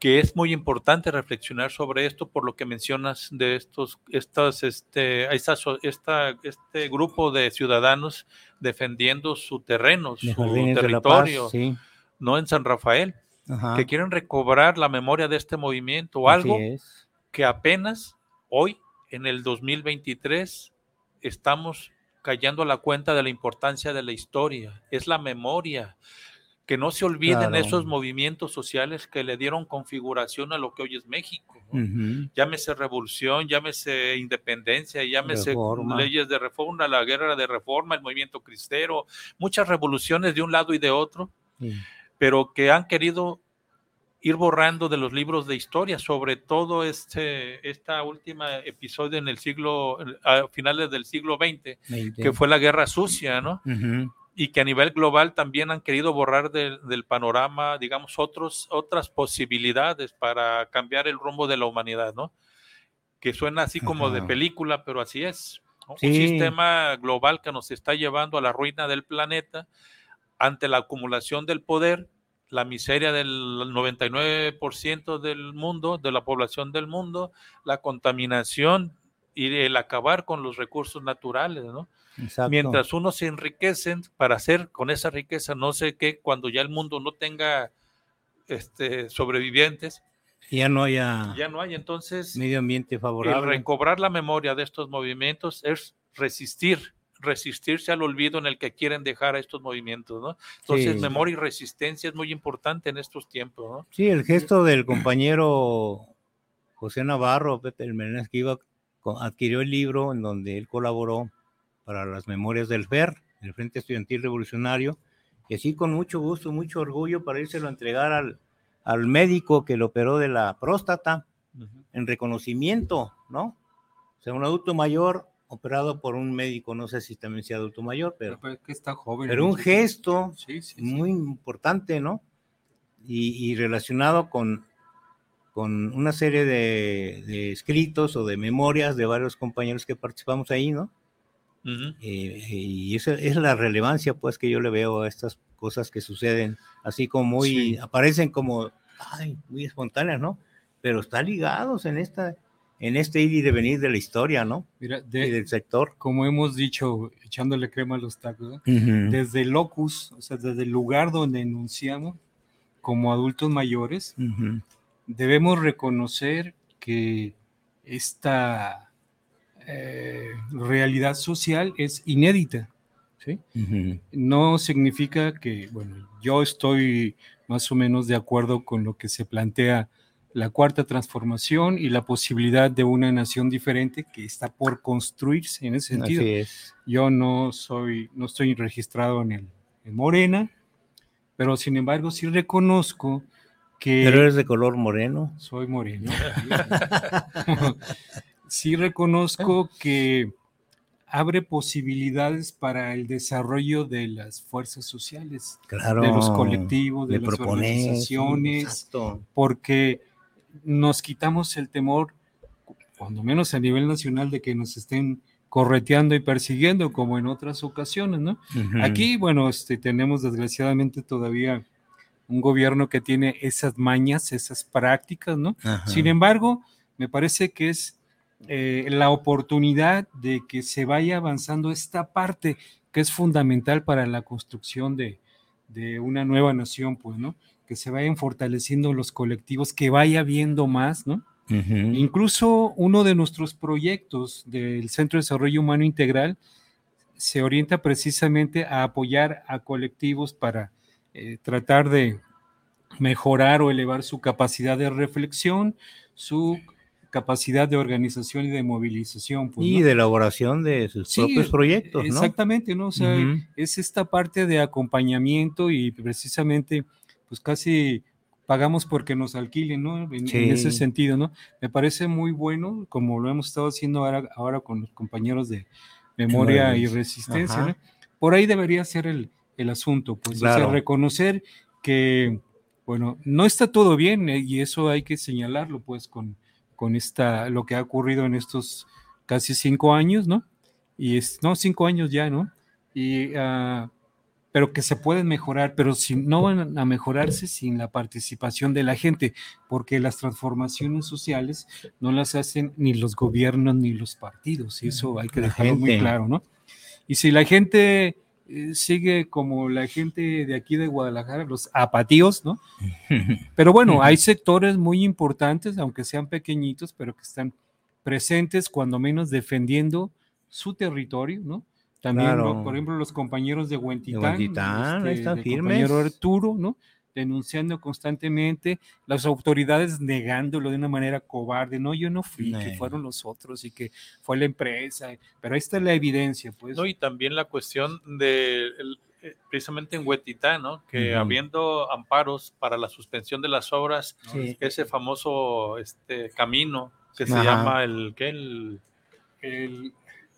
Speaker 4: que es muy importante reflexionar sobre esto por lo que mencionas de estos, estas, este, esta esta- este grupo de ciudadanos defendiendo su terreno,
Speaker 6: de
Speaker 4: su
Speaker 6: la Paz,
Speaker 4: territorio,
Speaker 6: sí.
Speaker 4: no en San Rafael,
Speaker 6: Ajá.
Speaker 4: que quieren recobrar la memoria de este movimiento algo
Speaker 6: es.
Speaker 4: que apenas hoy, en el 2023, estamos cayendo a la cuenta de la importancia de la historia, es la memoria, que no se olviden
Speaker 6: Claro.
Speaker 4: esos movimientos sociales que le dieron configuración a lo que hoy es México. ¿no?
Speaker 6: Ujú.
Speaker 4: Llámese revolución, llámese independencia, llámese
Speaker 6: Reforma.
Speaker 4: leyes de reforma, la guerra de reforma, el movimiento cristero, muchas revoluciones de un lado y de otro,
Speaker 6: Sí.
Speaker 4: pero que han querido ir borrando de los libros de historia, sobre todo este esta última episodio en el siglo, a finales del siglo XX,
Speaker 6: Veinte.
Speaker 4: que fue la guerra sucia, ¿no?
Speaker 6: Ujú.
Speaker 4: Y que a nivel global también han querido borrar del, del panorama, digamos, otros, otras posibilidades para cambiar el rumbo de la humanidad, ¿no? Que suena así como de película, pero así es. ¿no?
Speaker 6: Sí.
Speaker 4: Un sistema global que nos está llevando a la ruina del planeta ante la acumulación del poder, la miseria del 99% del mundo, de la población del mundo, la contaminación y el acabar con los recursos naturales, ¿no?
Speaker 6: Exacto.
Speaker 4: mientras unos se enriquecen para hacer con esa riqueza no sé qué, cuando ya el mundo no tenga este, sobrevivientes,
Speaker 6: ya no haya
Speaker 4: ya no hay. Entonces,
Speaker 6: medio ambiente
Speaker 4: el
Speaker 6: favorable.
Speaker 4: recobrar la memoria de estos movimientos es resistir, resistirse al olvido en el que quieren dejar a estos movimientos, ¿no? Entonces,
Speaker 6: Sí.
Speaker 4: memoria y resistencia es muy importante en estos tiempos, ¿no?
Speaker 6: Sí, el gesto del compañero José Navarro, Pepe el Menéndez, que iba, adquirió el libro en donde él colaboró para las memorias del FER, el Frente Estudiantil Revolucionario, y así con mucho gusto, mucho orgullo para írselo a entregar al, al médico que lo operó de la próstata en reconocimiento, ¿no? O sea, un adulto mayor operado por un médico, no sé si también sea adulto mayor, pero,
Speaker 5: Pero, que está joven.
Speaker 6: pero un gesto
Speaker 5: Sí, sí, sí.
Speaker 6: muy importante, ¿no? Y, y relacionado con, con una serie de, de escritos o de memorias de varios compañeros que participamos ahí, ¿no?
Speaker 4: Ujú.
Speaker 6: Eh, y esa es la relevancia, pues, que yo le veo a estas cosas que suceden, así como muy,
Speaker 5: Sí.
Speaker 6: aparecen como, ay, muy espontáneas, ¿no? Pero están ligados en esta, en este ir y devenir de la historia, ¿no?
Speaker 5: Mira,
Speaker 6: Y
Speaker 5: de-
Speaker 6: del sector.
Speaker 5: como hemos dicho, echándole crema a los tacos, ¿no?
Speaker 6: Ujú.
Speaker 5: desde el locus, o sea, desde el lugar donde enunciamos, como adultos mayores,
Speaker 6: Ujú.
Speaker 5: Debemos reconocer que esta eh, realidad social es inédita. ¿sí?
Speaker 6: Ujú.
Speaker 5: No significa que, bueno, yo estoy más o menos de acuerdo con lo que se plantea la cuarta transformación y la posibilidad de una nación diferente que está por construirse en ese sentido.
Speaker 6: Así es.
Speaker 5: Yo no soy, no estoy registrado en el en Morena, pero sin embargo sí reconozco que
Speaker 6: Pero eres de color moreno.
Speaker 5: soy moreno. (laughs) sí reconozco que abre posibilidades para el desarrollo de las fuerzas sociales,
Speaker 6: Claro.
Speaker 5: de los colectivos, de,
Speaker 6: de
Speaker 5: las
Speaker 6: proponer,
Speaker 5: organizaciones,
Speaker 6: exacto.
Speaker 5: porque nos quitamos el temor, cuando menos a nivel nacional, de que nos estén correteando y persiguiendo como en otras ocasiones, ¿no? Aquí, bueno, este, tenemos desgraciadamente todavía un gobierno que tiene esas mañas, esas prácticas, ¿no?
Speaker 6: Ajá.
Speaker 5: Sin embargo, me parece que es eh, la oportunidad de que se vaya avanzando esta parte que es fundamental para la construcción de, de una nueva nación, pues, ¿no? Que se vayan fortaleciendo los colectivos, que vaya viendo más, ¿no? Incluso uno de nuestros proyectos del Centro de Desarrollo Humano Integral se orienta precisamente a apoyar a colectivos para eh, tratar de mejorar o elevar su capacidad de reflexión, su capacidad de organización y de movilización. pues,
Speaker 6: y
Speaker 5: ¿no?
Speaker 6: de elaboración de sus
Speaker 5: Sí,
Speaker 6: propios proyectos, ¿no?
Speaker 5: Exactamente, ¿no? O sea, es esta parte de acompañamiento y precisamente, pues casi pagamos porque nos alquilen, ¿no? En, en ese sentido, ¿no? Me parece muy bueno, como lo hemos estado haciendo ahora, ahora con los compañeros de memoria y resistencia. ¿no? Por ahí debería ser el, el asunto, pues, o sea,
Speaker 6: Claro.
Speaker 5: reconocer que, bueno, no está todo bien eh, y eso hay que señalarlo, pues, con, con esta, lo que ha ocurrido en estos casi cinco años, ¿no? Y es, no, cinco años ya, ¿no? Y, ah, pero que se pueden mejorar, pero si, no van a mejorarse sin la participación de la gente, porque las transformaciones sociales no las hacen ni los gobiernos ni los partidos, y eso hay que dejarlo muy claro, ¿no? Y si la gente sigue como la gente de aquí de Guadalajara, los apatíos, ¿no? (laughs) Pero bueno, hay sectores muy importantes, aunque sean pequeñitos, pero que están presentes, cuando menos defendiendo su territorio, ¿no? También,
Speaker 6: Claro.
Speaker 5: ¿no? por ejemplo, los compañeros de Huentitán,
Speaker 6: Huentitán, ahí están firmes.
Speaker 5: compañero Arturo, ¿no? Denunciando constantemente, las autoridades negándolo de una manera cobarde, no, yo no fui, que fueron los otros y que fue la empresa, pero ahí está la evidencia, pues.
Speaker 4: No, y también la cuestión de el- eh, precisamente en Huetitán, ¿no? Que habiendo amparos para la suspensión de las obras,
Speaker 6: Sí.
Speaker 4: ese famoso este camino que se
Speaker 6: Ajá.
Speaker 4: llama el ¿qué? el,
Speaker 5: el,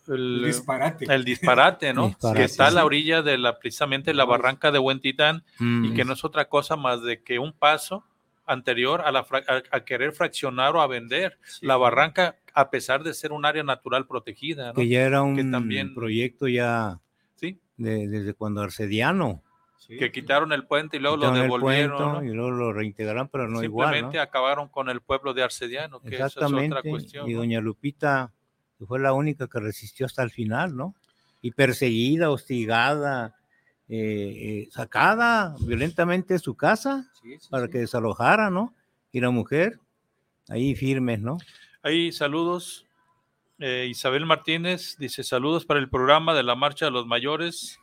Speaker 4: el-
Speaker 5: disparate.
Speaker 4: el disparate, ¿no? (laughs)
Speaker 6: Disparate,
Speaker 4: que está a la
Speaker 5: sí.
Speaker 4: orilla de la precisamente la barranca de Huentitán y que
Speaker 6: Mm.
Speaker 4: no es otra cosa más de que un paso anterior a, la a, a querer fraccionar o a vender
Speaker 5: Sí.
Speaker 4: la barranca a pesar de ser un área natural protegida, ¿no?
Speaker 6: que ya era un
Speaker 4: que también-
Speaker 6: proyecto ya
Speaker 4: Sí,
Speaker 6: de- desde cuando Arcediano.
Speaker 5: Sí.
Speaker 4: que quitaron el puente y luego
Speaker 6: Quitaron
Speaker 4: lo devolvieron,
Speaker 6: puente
Speaker 4: ¿no?
Speaker 6: y luego lo reintegraron, pero no igual, ¿no?
Speaker 4: Simplemente acabaron con el pueblo de Arcediano, que esa es
Speaker 6: Exactamente.
Speaker 4: otra cuestión.
Speaker 6: y
Speaker 4: ¿no?
Speaker 6: doña Lupita que fue la única que resistió hasta el final, ¿no? Y perseguida, hostigada, eh, eh, sacada violentamente de su casa
Speaker 5: Sí, sí,
Speaker 6: para
Speaker 5: sí.
Speaker 6: que desalojara, ¿no? Y la mujer ahí firmes, ¿no?
Speaker 4: Ahí saludos. Eh, Isabel Martínez dice saludos para el programa de la Marcha de los Mayores.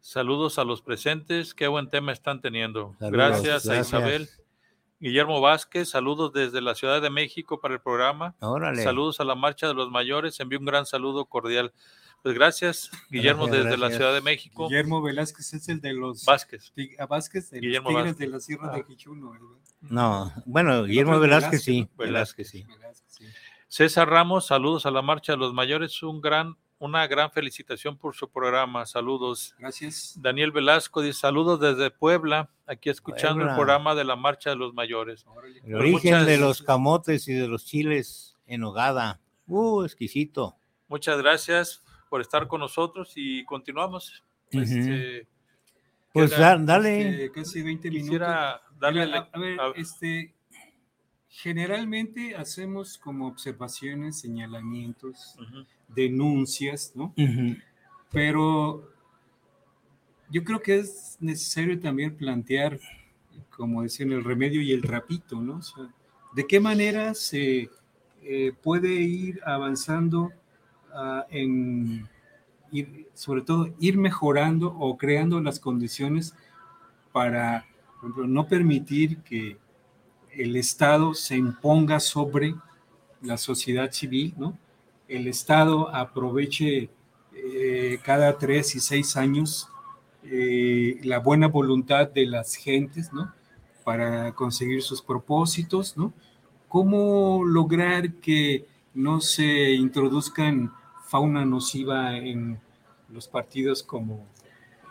Speaker 4: Saludos a los presentes. Qué buen tema están teniendo.
Speaker 6: Saludos,
Speaker 4: gracias, a
Speaker 6: gracias.
Speaker 4: Isabel. Guillermo Vázquez, saludos desde la Ciudad de México para el programa.
Speaker 6: Órale.
Speaker 4: Saludos a la Marcha de los Mayores. Envío un gran saludo cordial. Pues gracias, Guillermo,
Speaker 6: Gracias,
Speaker 4: desde la. Ciudad de México.
Speaker 5: Guillermo Velázquez es el de los
Speaker 4: Vázquez.
Speaker 5: A Vázquez, de los
Speaker 4: Guillermo
Speaker 5: Tigres
Speaker 4: Vázquez.
Speaker 5: de la Sierra
Speaker 4: Ah.
Speaker 5: de Quichuno. ¿verdad?
Speaker 6: No, bueno, Guillermo Velázquez,
Speaker 5: Velázquez,
Speaker 6: sí. Velázquez sí.
Speaker 5: Velázquez, sí.
Speaker 4: César Ramos, saludos a la Marcha de los Mayores. Un gran, una gran felicitación por su programa. Saludos.
Speaker 5: Gracias.
Speaker 4: Daniel Velasco dice saludos desde Puebla, aquí escuchando
Speaker 6: Puebla.
Speaker 4: el programa de la Marcha de los Mayores.
Speaker 6: El
Speaker 4: Pues
Speaker 6: origen
Speaker 4: muchas-
Speaker 6: de los camotes y de los chiles en hogada. Uh, exquisito.
Speaker 4: Muchas gracias por estar con nosotros y continuamos. Este,
Speaker 6: Pues da- dale.
Speaker 5: Este, casi 20 minutos.
Speaker 4: quisiera darle
Speaker 5: Mira, a, a ver,
Speaker 4: a-
Speaker 5: este, generalmente hacemos como observaciones, señalamientos,
Speaker 4: Ujú.
Speaker 5: Denuncias, ¿no? Pero yo creo que es necesario también plantear, como decían, el remedio y el trapito, ¿no? O sea, ¿de qué manera se eh, puede ir avanzando ah, en, ir- sobre todo, ir mejorando o creando las condiciones para, por ejemplo, no permitir que el Estado se imponga sobre la sociedad civil, ¿no? El Estado aproveche eh, cada tres y seis años eh, la buena voluntad de las gentes, ¿no? Para conseguir sus propósitos, ¿no? ¿Cómo lograr que no se introduzcan fauna nociva en los partidos como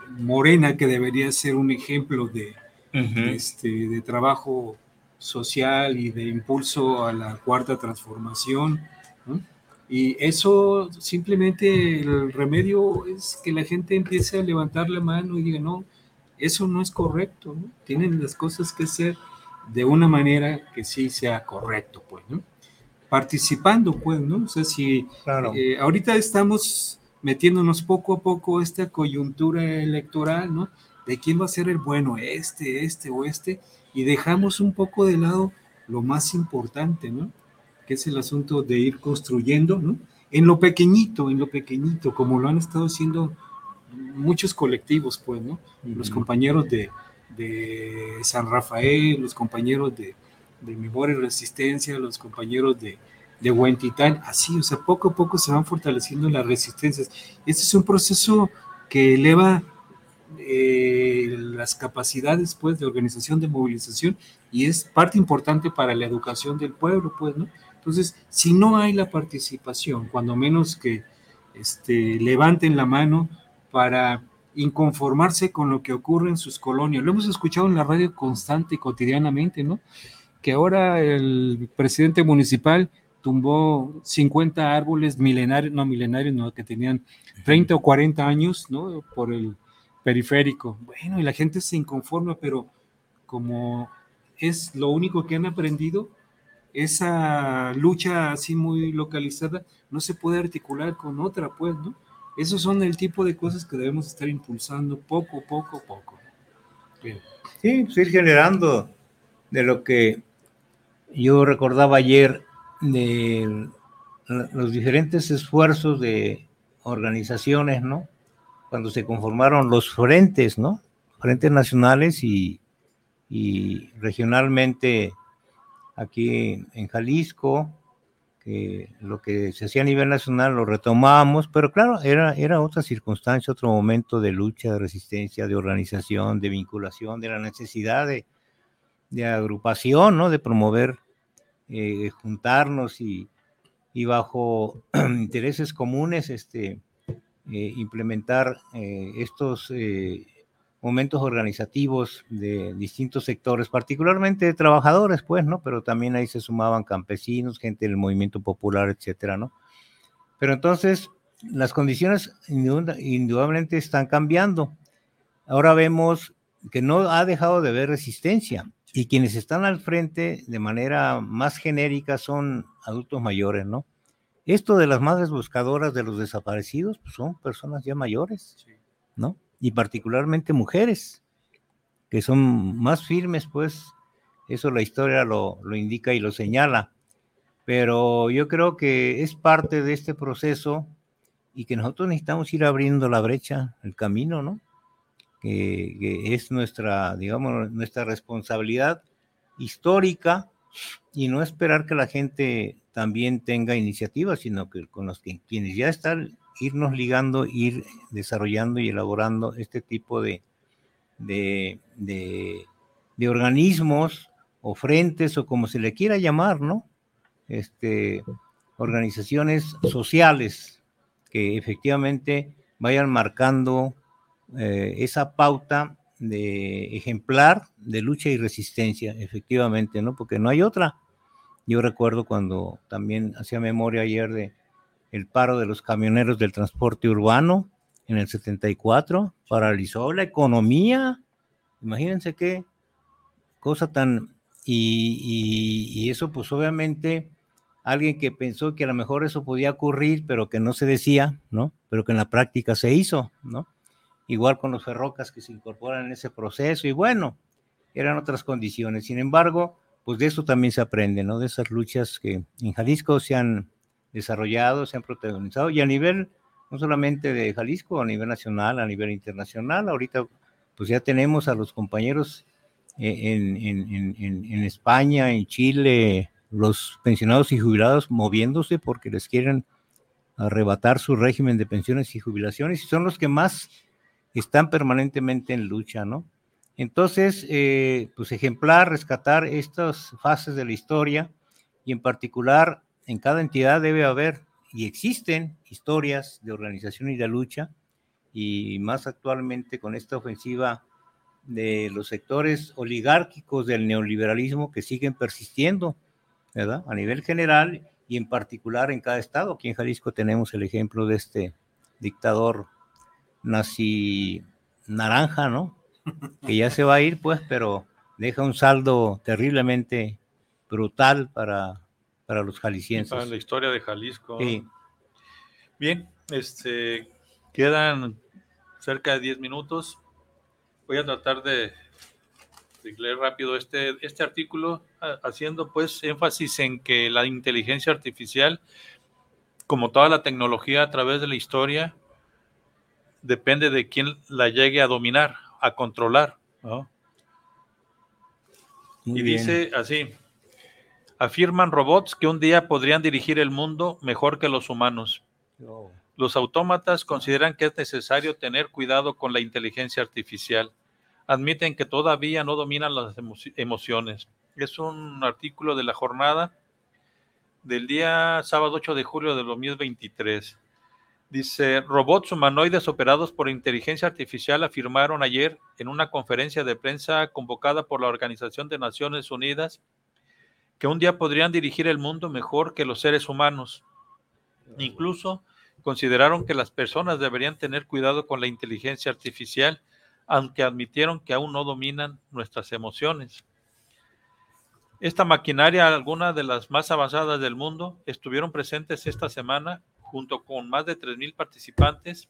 Speaker 5: Morena, que debería ser un ejemplo de, este, de trabajo social y de impulso a la cuarta transformación, ¿no? Y eso simplemente el remedio es que la gente empiece a levantar la mano y diga, no, eso no es correcto, ¿no? Tienen las cosas que ser de una manera que sí sea correcto, pues, ¿no? Participando, pues, ¿no? O sea, si eh, ahorita estamos metiéndonos poco a poco esta coyuntura electoral, ¿no? De quién va a ser el bueno, este, este o este, y dejamos un poco de lado lo más importante, ¿no? Que es el asunto de ir construyendo, ¿no? En lo pequeñito, en lo pequeñito, como lo han estado haciendo muchos colectivos, pues, ¿no? Los compañeros de, de, San Rafael, los compañeros de, de Memoria y Resistencia, los compañeros de, de Huentitán, así, o sea, poco a poco se van fortaleciendo las resistencias. Este es un proceso que eleva eh, las capacidades, pues, de organización, de movilización, y es parte importante para la educación del pueblo, pues, ¿no? Entonces, si no hay la participación, cuando menos que este, levanten la mano, para inconformarse con lo que ocurre en sus colonias. Lo hemos escuchado en la radio constante y cotidianamente, ¿no? Que ahora el presidente municipal tumbó 50 árboles milenarios, no milenarios, no, que tenían 30 o 40 años, ¿no? Por el periférico. Bueno, y la gente se inconforma, pero como es lo único que han aprendido, esa lucha así muy localizada no se puede articular con otra, pues, ¿no? Esos son el tipo de cosas que debemos estar impulsando poco, poco, poco.
Speaker 6: Sí, pues ir generando de lo que yo recordaba ayer de los diferentes esfuerzos de organizaciones, ¿no? Cuando se conformaron los frentes, ¿no? Frentes nacionales y, y regionalmente aquí en Jalisco, lo que se hacía a nivel nacional lo retomamos, pero claro, era, era otra circunstancia, otro momento de lucha, de resistencia, de organización, de vinculación, de la necesidad de, de agrupación, ¿no? De promover, eh, juntarnos y, y, bajo (clears throat) intereses comunes, este, eh, implementar eh, estos momentos organizativos de distintos sectores, particularmente de trabajadores, pues, ¿no? Pero también ahí se sumaban campesinos, gente del movimiento popular, etcétera, ¿no? Pero entonces las condiciones indudablemente están cambiando. Ahora vemos que no ha dejado de haber resistencia y quienes están al frente de manera más genérica son adultos mayores, ¿no? Esto de las madres buscadoras de los desaparecidos pues son personas ya mayores, ¿no? Y particularmente mujeres, que son más firmes, pues eso la historia lo, lo indica y lo señala. Pero yo creo que es parte de este proceso y que nosotros necesitamos ir abriendo la brecha, el camino, ¿no? Que, es nuestra, digamos, nuestra responsabilidad histórica y no esperar que la gente también tenga iniciativa, sino que con los que quienes ya están irnos ligando, ir desarrollando y elaborando este tipo de, de, de, organismos o frentes o como se le quiera llamar, ¿no? Este, organizaciones sociales que efectivamente vayan marcando eh, esa pauta de ejemplar de lucha y resistencia, efectivamente, ¿no? Porque no hay otra. Yo recuerdo cuando también hacía memoria ayer de el paro de los camioneros del transporte urbano en el 74, paralizó la economía. Imagínense qué cosa tan... Y, eso pues obviamente alguien que pensó que a lo mejor eso podía ocurrir, pero que no se decía, ¿no? Pero que en la práctica se hizo, ¿no? Igual con los ferrocas que se incorporan en ese proceso y bueno, eran otras condiciones. Sin embargo, pues de eso también se aprende, ¿no? De esas luchas que en Jalisco se han desarrollado, se han protagonizado y a nivel no solamente de Jalisco, a nivel nacional, a nivel internacional. Ahorita pues ya tenemos a los compañeros eh, en, en, en, en, España, en Chile, los pensionados y jubilados moviéndose porque les quieren arrebatar su régimen de pensiones y jubilaciones y son los que más están permanentemente en lucha, ¿no? Entonces, eh, pues ejemplar, rescatar estas fases de la historia y en particular en cada entidad debe haber y existen historias de organización y de lucha y más actualmente con esta ofensiva de los sectores oligárquicos del neoliberalismo que siguen persistiendo, ¿verdad? A nivel general y en particular en cada estado. Aquí en Jalisco tenemos el ejemplo de este dictador nazi naranja, ¿no? (laughs) Que ya se va a ir, pues, pero deja un saldo terriblemente brutal para, para los jaliscienses.
Speaker 4: Para la historia de Jalisco. Sí. Bien, este, quedan cerca de 10 minutos. Voy a tratar de leer rápido este, este artículo haciendo pues énfasis en que la inteligencia artificial, como toda la tecnología a través de la historia, depende de quién la llegue a dominar, a controlar. y dice así, afirman robots que un día podrían dirigir el mundo mejor que los humanos. Los autómatas consideran que es necesario tener cuidado con la inteligencia artificial admiten que todavía no dominan las emociones. Es un artículo de la jornada del día sábado 8 de julio de 2023. Dice, robots humanoides operados por inteligencia artificial afirmaron ayer en una conferencia de prensa convocada por la Organización de Naciones Unidas que un día podrían dirigir el mundo mejor que los seres humanos. Incluso consideraron que las personas deberían tener cuidado con la inteligencia artificial aunque admitieron que aún no dominan nuestras emociones. Esta maquinaria, algunas de las más avanzadas del mundo, estuvieron presentes esta semana junto con más de 3.000 participantes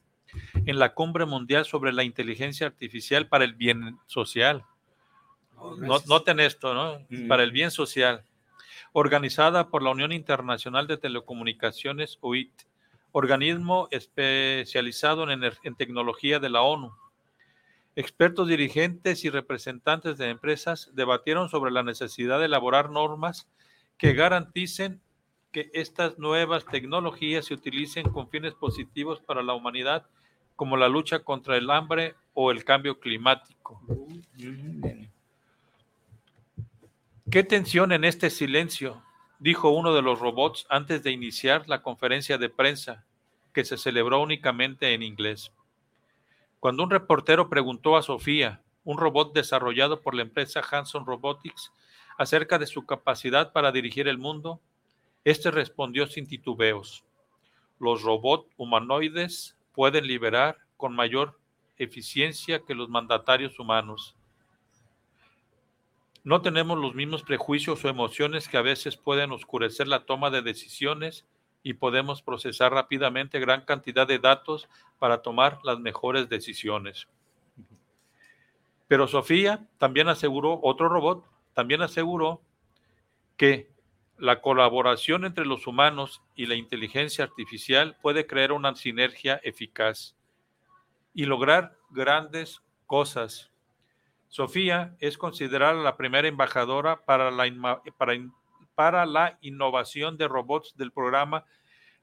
Speaker 4: en la Cumbre Mundial sobre la Inteligencia Artificial para el Bien Social. Oh, noten esto, ¿no? Mm. Para el bien social. Organizada por la Unión Internacional de Telecomunicaciones, UIT, organismo especializado en, tecnología de la ONU. Expertos dirigentes y representantes de empresas debatieron sobre la necesidad de elaborar normas que garanticen que estas nuevas tecnologías se utilicen con fines positivos para la humanidad, como la lucha contra el hambre o el cambio climático. ¿Qué tensión en este silencio? dijo uno de los robots antes de iniciar la conferencia de prensa, que se celebró únicamente en inglés. Cuando un reportero preguntó a Sofía, un robot desarrollado por la empresa Hanson Robotics, acerca de su capacidad para dirigir el mundo, este respondió sin titubeos. Los robots humanoides pueden liberar con mayor eficiencia que los mandatarios humanos. No tenemos los mismos prejuicios o emociones que a veces pueden oscurecer la toma de decisiones y podemos procesar rápidamente gran cantidad de datos para tomar las mejores decisiones. Pero Sofía también aseguró, otro robot, también aseguró que la colaboración entre los humanos y la inteligencia artificial puede crear una sinergia eficaz y lograr grandes cosas. Sofía es considerada la primera embajadora para la, para, la innovación de robots del programa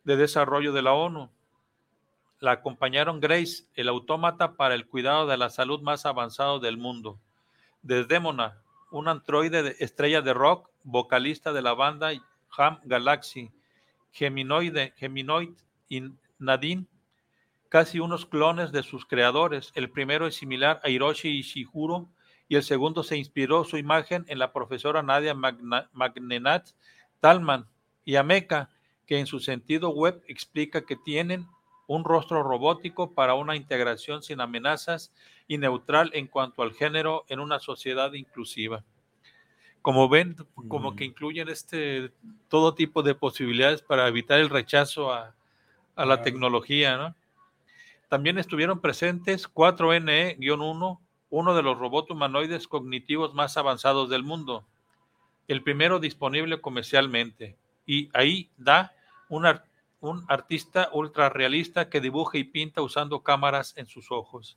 Speaker 4: de desarrollo de la ONU. La acompañaron Grace, el autómata para el cuidado de la salud más avanzado del mundo. Desdémona, un androide de estrella de rock, vocalista de la banda Ham Galaxy, Geminoide, Geminoid y Nadine, casi unos clones de sus creadores. El primero es similar a Hiroshi Ishihuro, y el segundo se inspiró su imagen en la profesora Nadia Magnenat Talman y Ameca, que en su sentido web explica que tienen un rostro robótico para una integración sin amenazas y neutral en cuanto al género en una sociedad inclusiva. Como ven, como que mm. incluyen este todo tipo de posibilidades para evitar el rechazo a, a la tecnología, ¿no? También estuvieron presentes 4NE-1, uno de los robots humanoides cognitivos más avanzados del mundo, el primero disponible comercialmente. Y ahí da un, artista ultra realista que dibuja y pinta usando cámaras en sus ojos.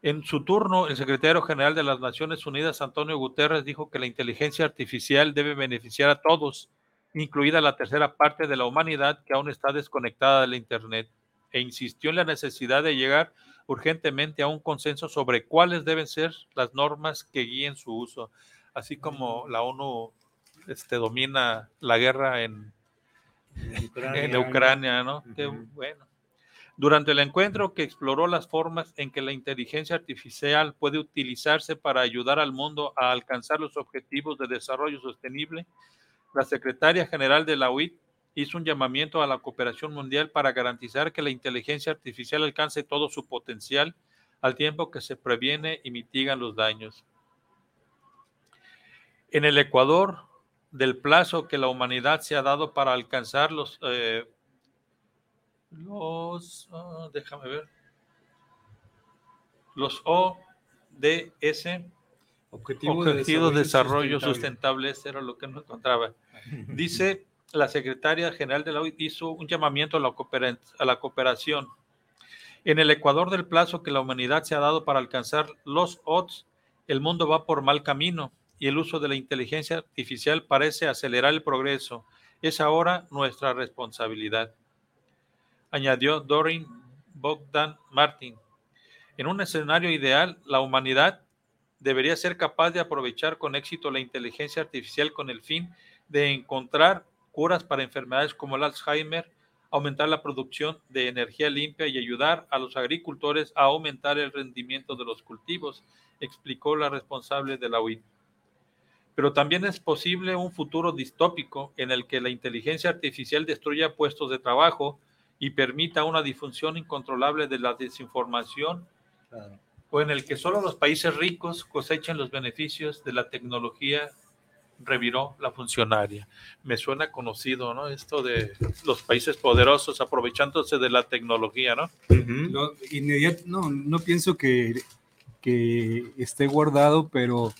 Speaker 4: En su turno, el secretario general de las Naciones Unidas, Antonio Guterres, dijo que la inteligencia artificial debe beneficiar a todos, incluida la tercera parte de la humanidad que aún está desconectada del Internet, e insistió en la necesidad de llegar urgentemente a un consenso sobre cuáles deben ser las normas que guíen su uso, así como la ONU este, domina la guerra en, en Ucrania, ¿no? Qué bueno. Durante el encuentro que exploró las formas en que la inteligencia artificial puede utilizarse para ayudar al mundo a alcanzar los objetivos de desarrollo sostenible, La secretaria general de la UIT hizo un llamamiento a la cooperación mundial para garantizar que la inteligencia artificial alcance todo su potencial al tiempo que se previene y mitigan los daños. En el Ecuador, del plazo que la humanidad se ha dado para alcanzar los, eh, los ah, déjame ver, los ODS, Objetivo de Desarrollo, Sustentable. era lo que no encontraba. (laughs) Dice la secretaria general de la OIT hizo un llamamiento a la, cooperación. En el Ecuador del plazo que la humanidad se ha dado para alcanzar los OTS, el mundo va por mal camino y el uso de la inteligencia artificial parece acelerar el progreso. Es ahora nuestra responsabilidad. Añadió Dorin Bogdan Martin. En un escenario ideal, la humanidad debería ser capaz de aprovechar con éxito la inteligencia artificial con el fin de encontrar curas para enfermedades como el Alzheimer, aumentar la producción de energía limpia y ayudar a los agricultores a aumentar el rendimiento de los cultivos, explicó la responsable de la OIT. Pero también es posible un futuro distópico en el que la inteligencia artificial destruya puestos de trabajo y permita una difusión incontrolable de la desinformación o en el que solo los países ricos cosechen los beneficios de la tecnología reviró la funcionaria. Me suena conocido, ¿no? Esto de los países poderosos aprovechándose de la tecnología, ¿no?
Speaker 5: no, no, no pienso que, que esté guardado, pero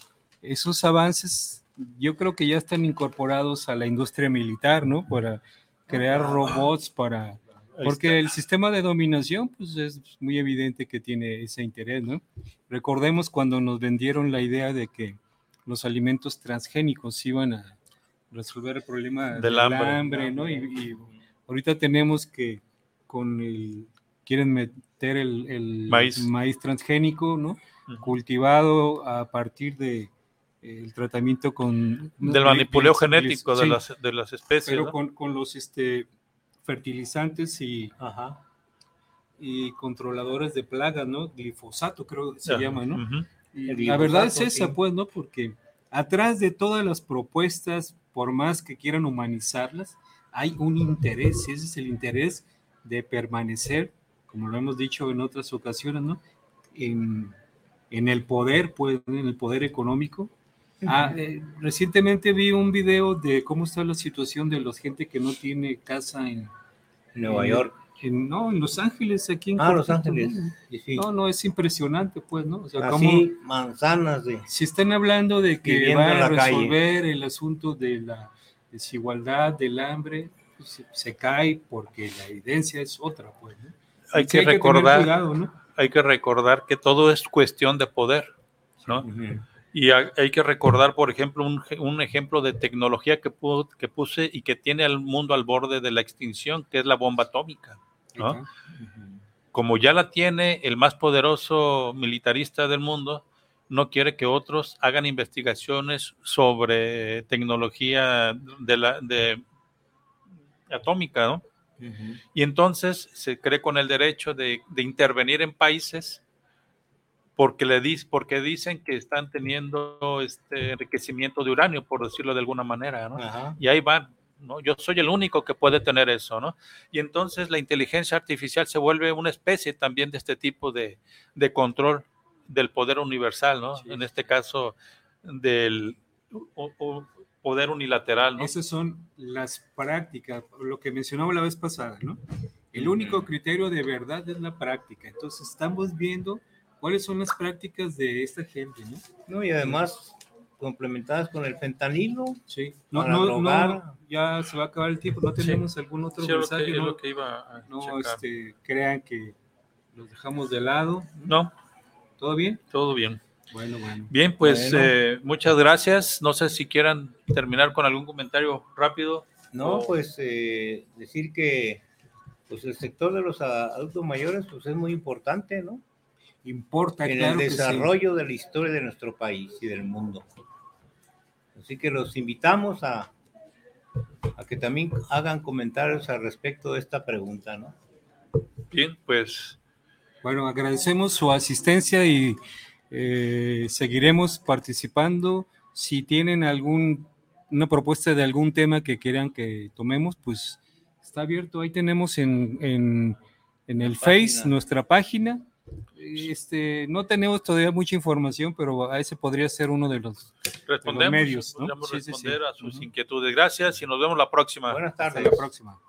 Speaker 5: esos avances yo creo que ya están incorporados a la industria militar, ¿no? Para crear robots, para... Porque el sistema de dominación, pues es muy evidente que tiene ese interés, ¿no? Recordemos cuando nos vendieron la idea de que los alimentos transgénicos iban a resolver el problema del, hambre, ¿no? Y, ahorita tenemos que con el, quieren meter el, maíz. transgénico, ¿no? Cultivado a partir de el tratamiento con...
Speaker 4: Del manipuleo genético de, las, de las especies.
Speaker 5: Pero con, los este, fertilizantes y, y controladores de plagas, ¿no? Glifosato creo que se llama, ¿no? La verdad es esa, pues, ¿no? Porque atrás de todas las propuestas, por más que quieran humanizarlas, hay un interés, ese es el interés de permanecer, como lo hemos dicho en otras ocasiones, ¿no? En, el poder, pues, en el poder económico. Ah, eh, recientemente vi un video de cómo está la situación de la gente que no tiene casa en
Speaker 6: Nueva York
Speaker 5: no, en Los Ángeles, aquí en
Speaker 6: Ah, Los Ángeles.
Speaker 5: No, no, es impresionante, pues, ¿no?
Speaker 6: O sea, Así, manzanas de...
Speaker 5: Si están hablando de que va a resolver el asunto de la desigualdad, del hambre, pues, se, cae porque la evidencia es otra, pues, ¿no?
Speaker 4: Hay que, recordar, hay que recordar que todo es cuestión de poder, ¿no? Y hay que recordar, por ejemplo, un, un ejemplo de tecnología que, que puse y que tiene al mundo al borde de la extinción, que es la bomba atómica. Como ya la tiene el más poderoso militarista del mundo, no quiere que otros hagan investigaciones sobre tecnología de la de atómica, ¿no? Y entonces se cree con el derecho de, intervenir en países porque le porque dicen que están teniendo este enriquecimiento de uranio, por decirlo de alguna manera, ¿no? Y ahí van ¿no? Yo soy el único que puede tener eso, ¿no? Y entonces la inteligencia artificial se vuelve una especie también de este tipo de, control del poder universal, ¿no? En este caso, del poder unilateral, ¿no?
Speaker 5: Esas son las prácticas, lo que mencionaba la vez pasada, ¿no? El único criterio de verdad es la práctica. Entonces estamos viendo cuáles son las prácticas de esta gente, ¿no?
Speaker 6: No, y además complementadas con el fentanilo.
Speaker 5: Sí, no, no, ya se va a acabar el tiempo, no tenemos algún otro mensaje.
Speaker 4: no, que iba
Speaker 5: no este, crean que los dejamos de lado.
Speaker 4: No.
Speaker 5: ¿Todo bien?
Speaker 4: Todo bien.
Speaker 5: Bueno, bueno.
Speaker 4: Bien, pues eh, muchas gracias. No sé si quieran terminar con algún comentario rápido.
Speaker 6: No, pues eh, decir que pues el sector de los adultos mayores pues es muy importante, ¿no?
Speaker 5: Importa
Speaker 6: en el desarrollo de la historia de nuestro país y del mundo. Así que los invitamos a, a que también hagan comentarios al respecto de esta pregunta, ¿no?
Speaker 4: Bien, pues.
Speaker 5: Bueno, agradecemos su asistencia y eh, seguiremos participando. Si tienen algún una propuesta de algún tema que quieran que tomemos, pues está abierto. Ahí tenemos en, en, en el Face nuestra página. Este, no tenemos todavía mucha información, pero a ese podría ser uno de los, de los
Speaker 4: Respondemos,
Speaker 5: medios. ¿no?
Speaker 4: podríamos
Speaker 5: Sí, sí, sí.
Speaker 4: responder a sus
Speaker 5: Ujú.
Speaker 4: inquietudes. Gracias y nos vemos la próxima.
Speaker 6: Buenas
Speaker 5: Hasta
Speaker 6: tardes.
Speaker 5: la próxima.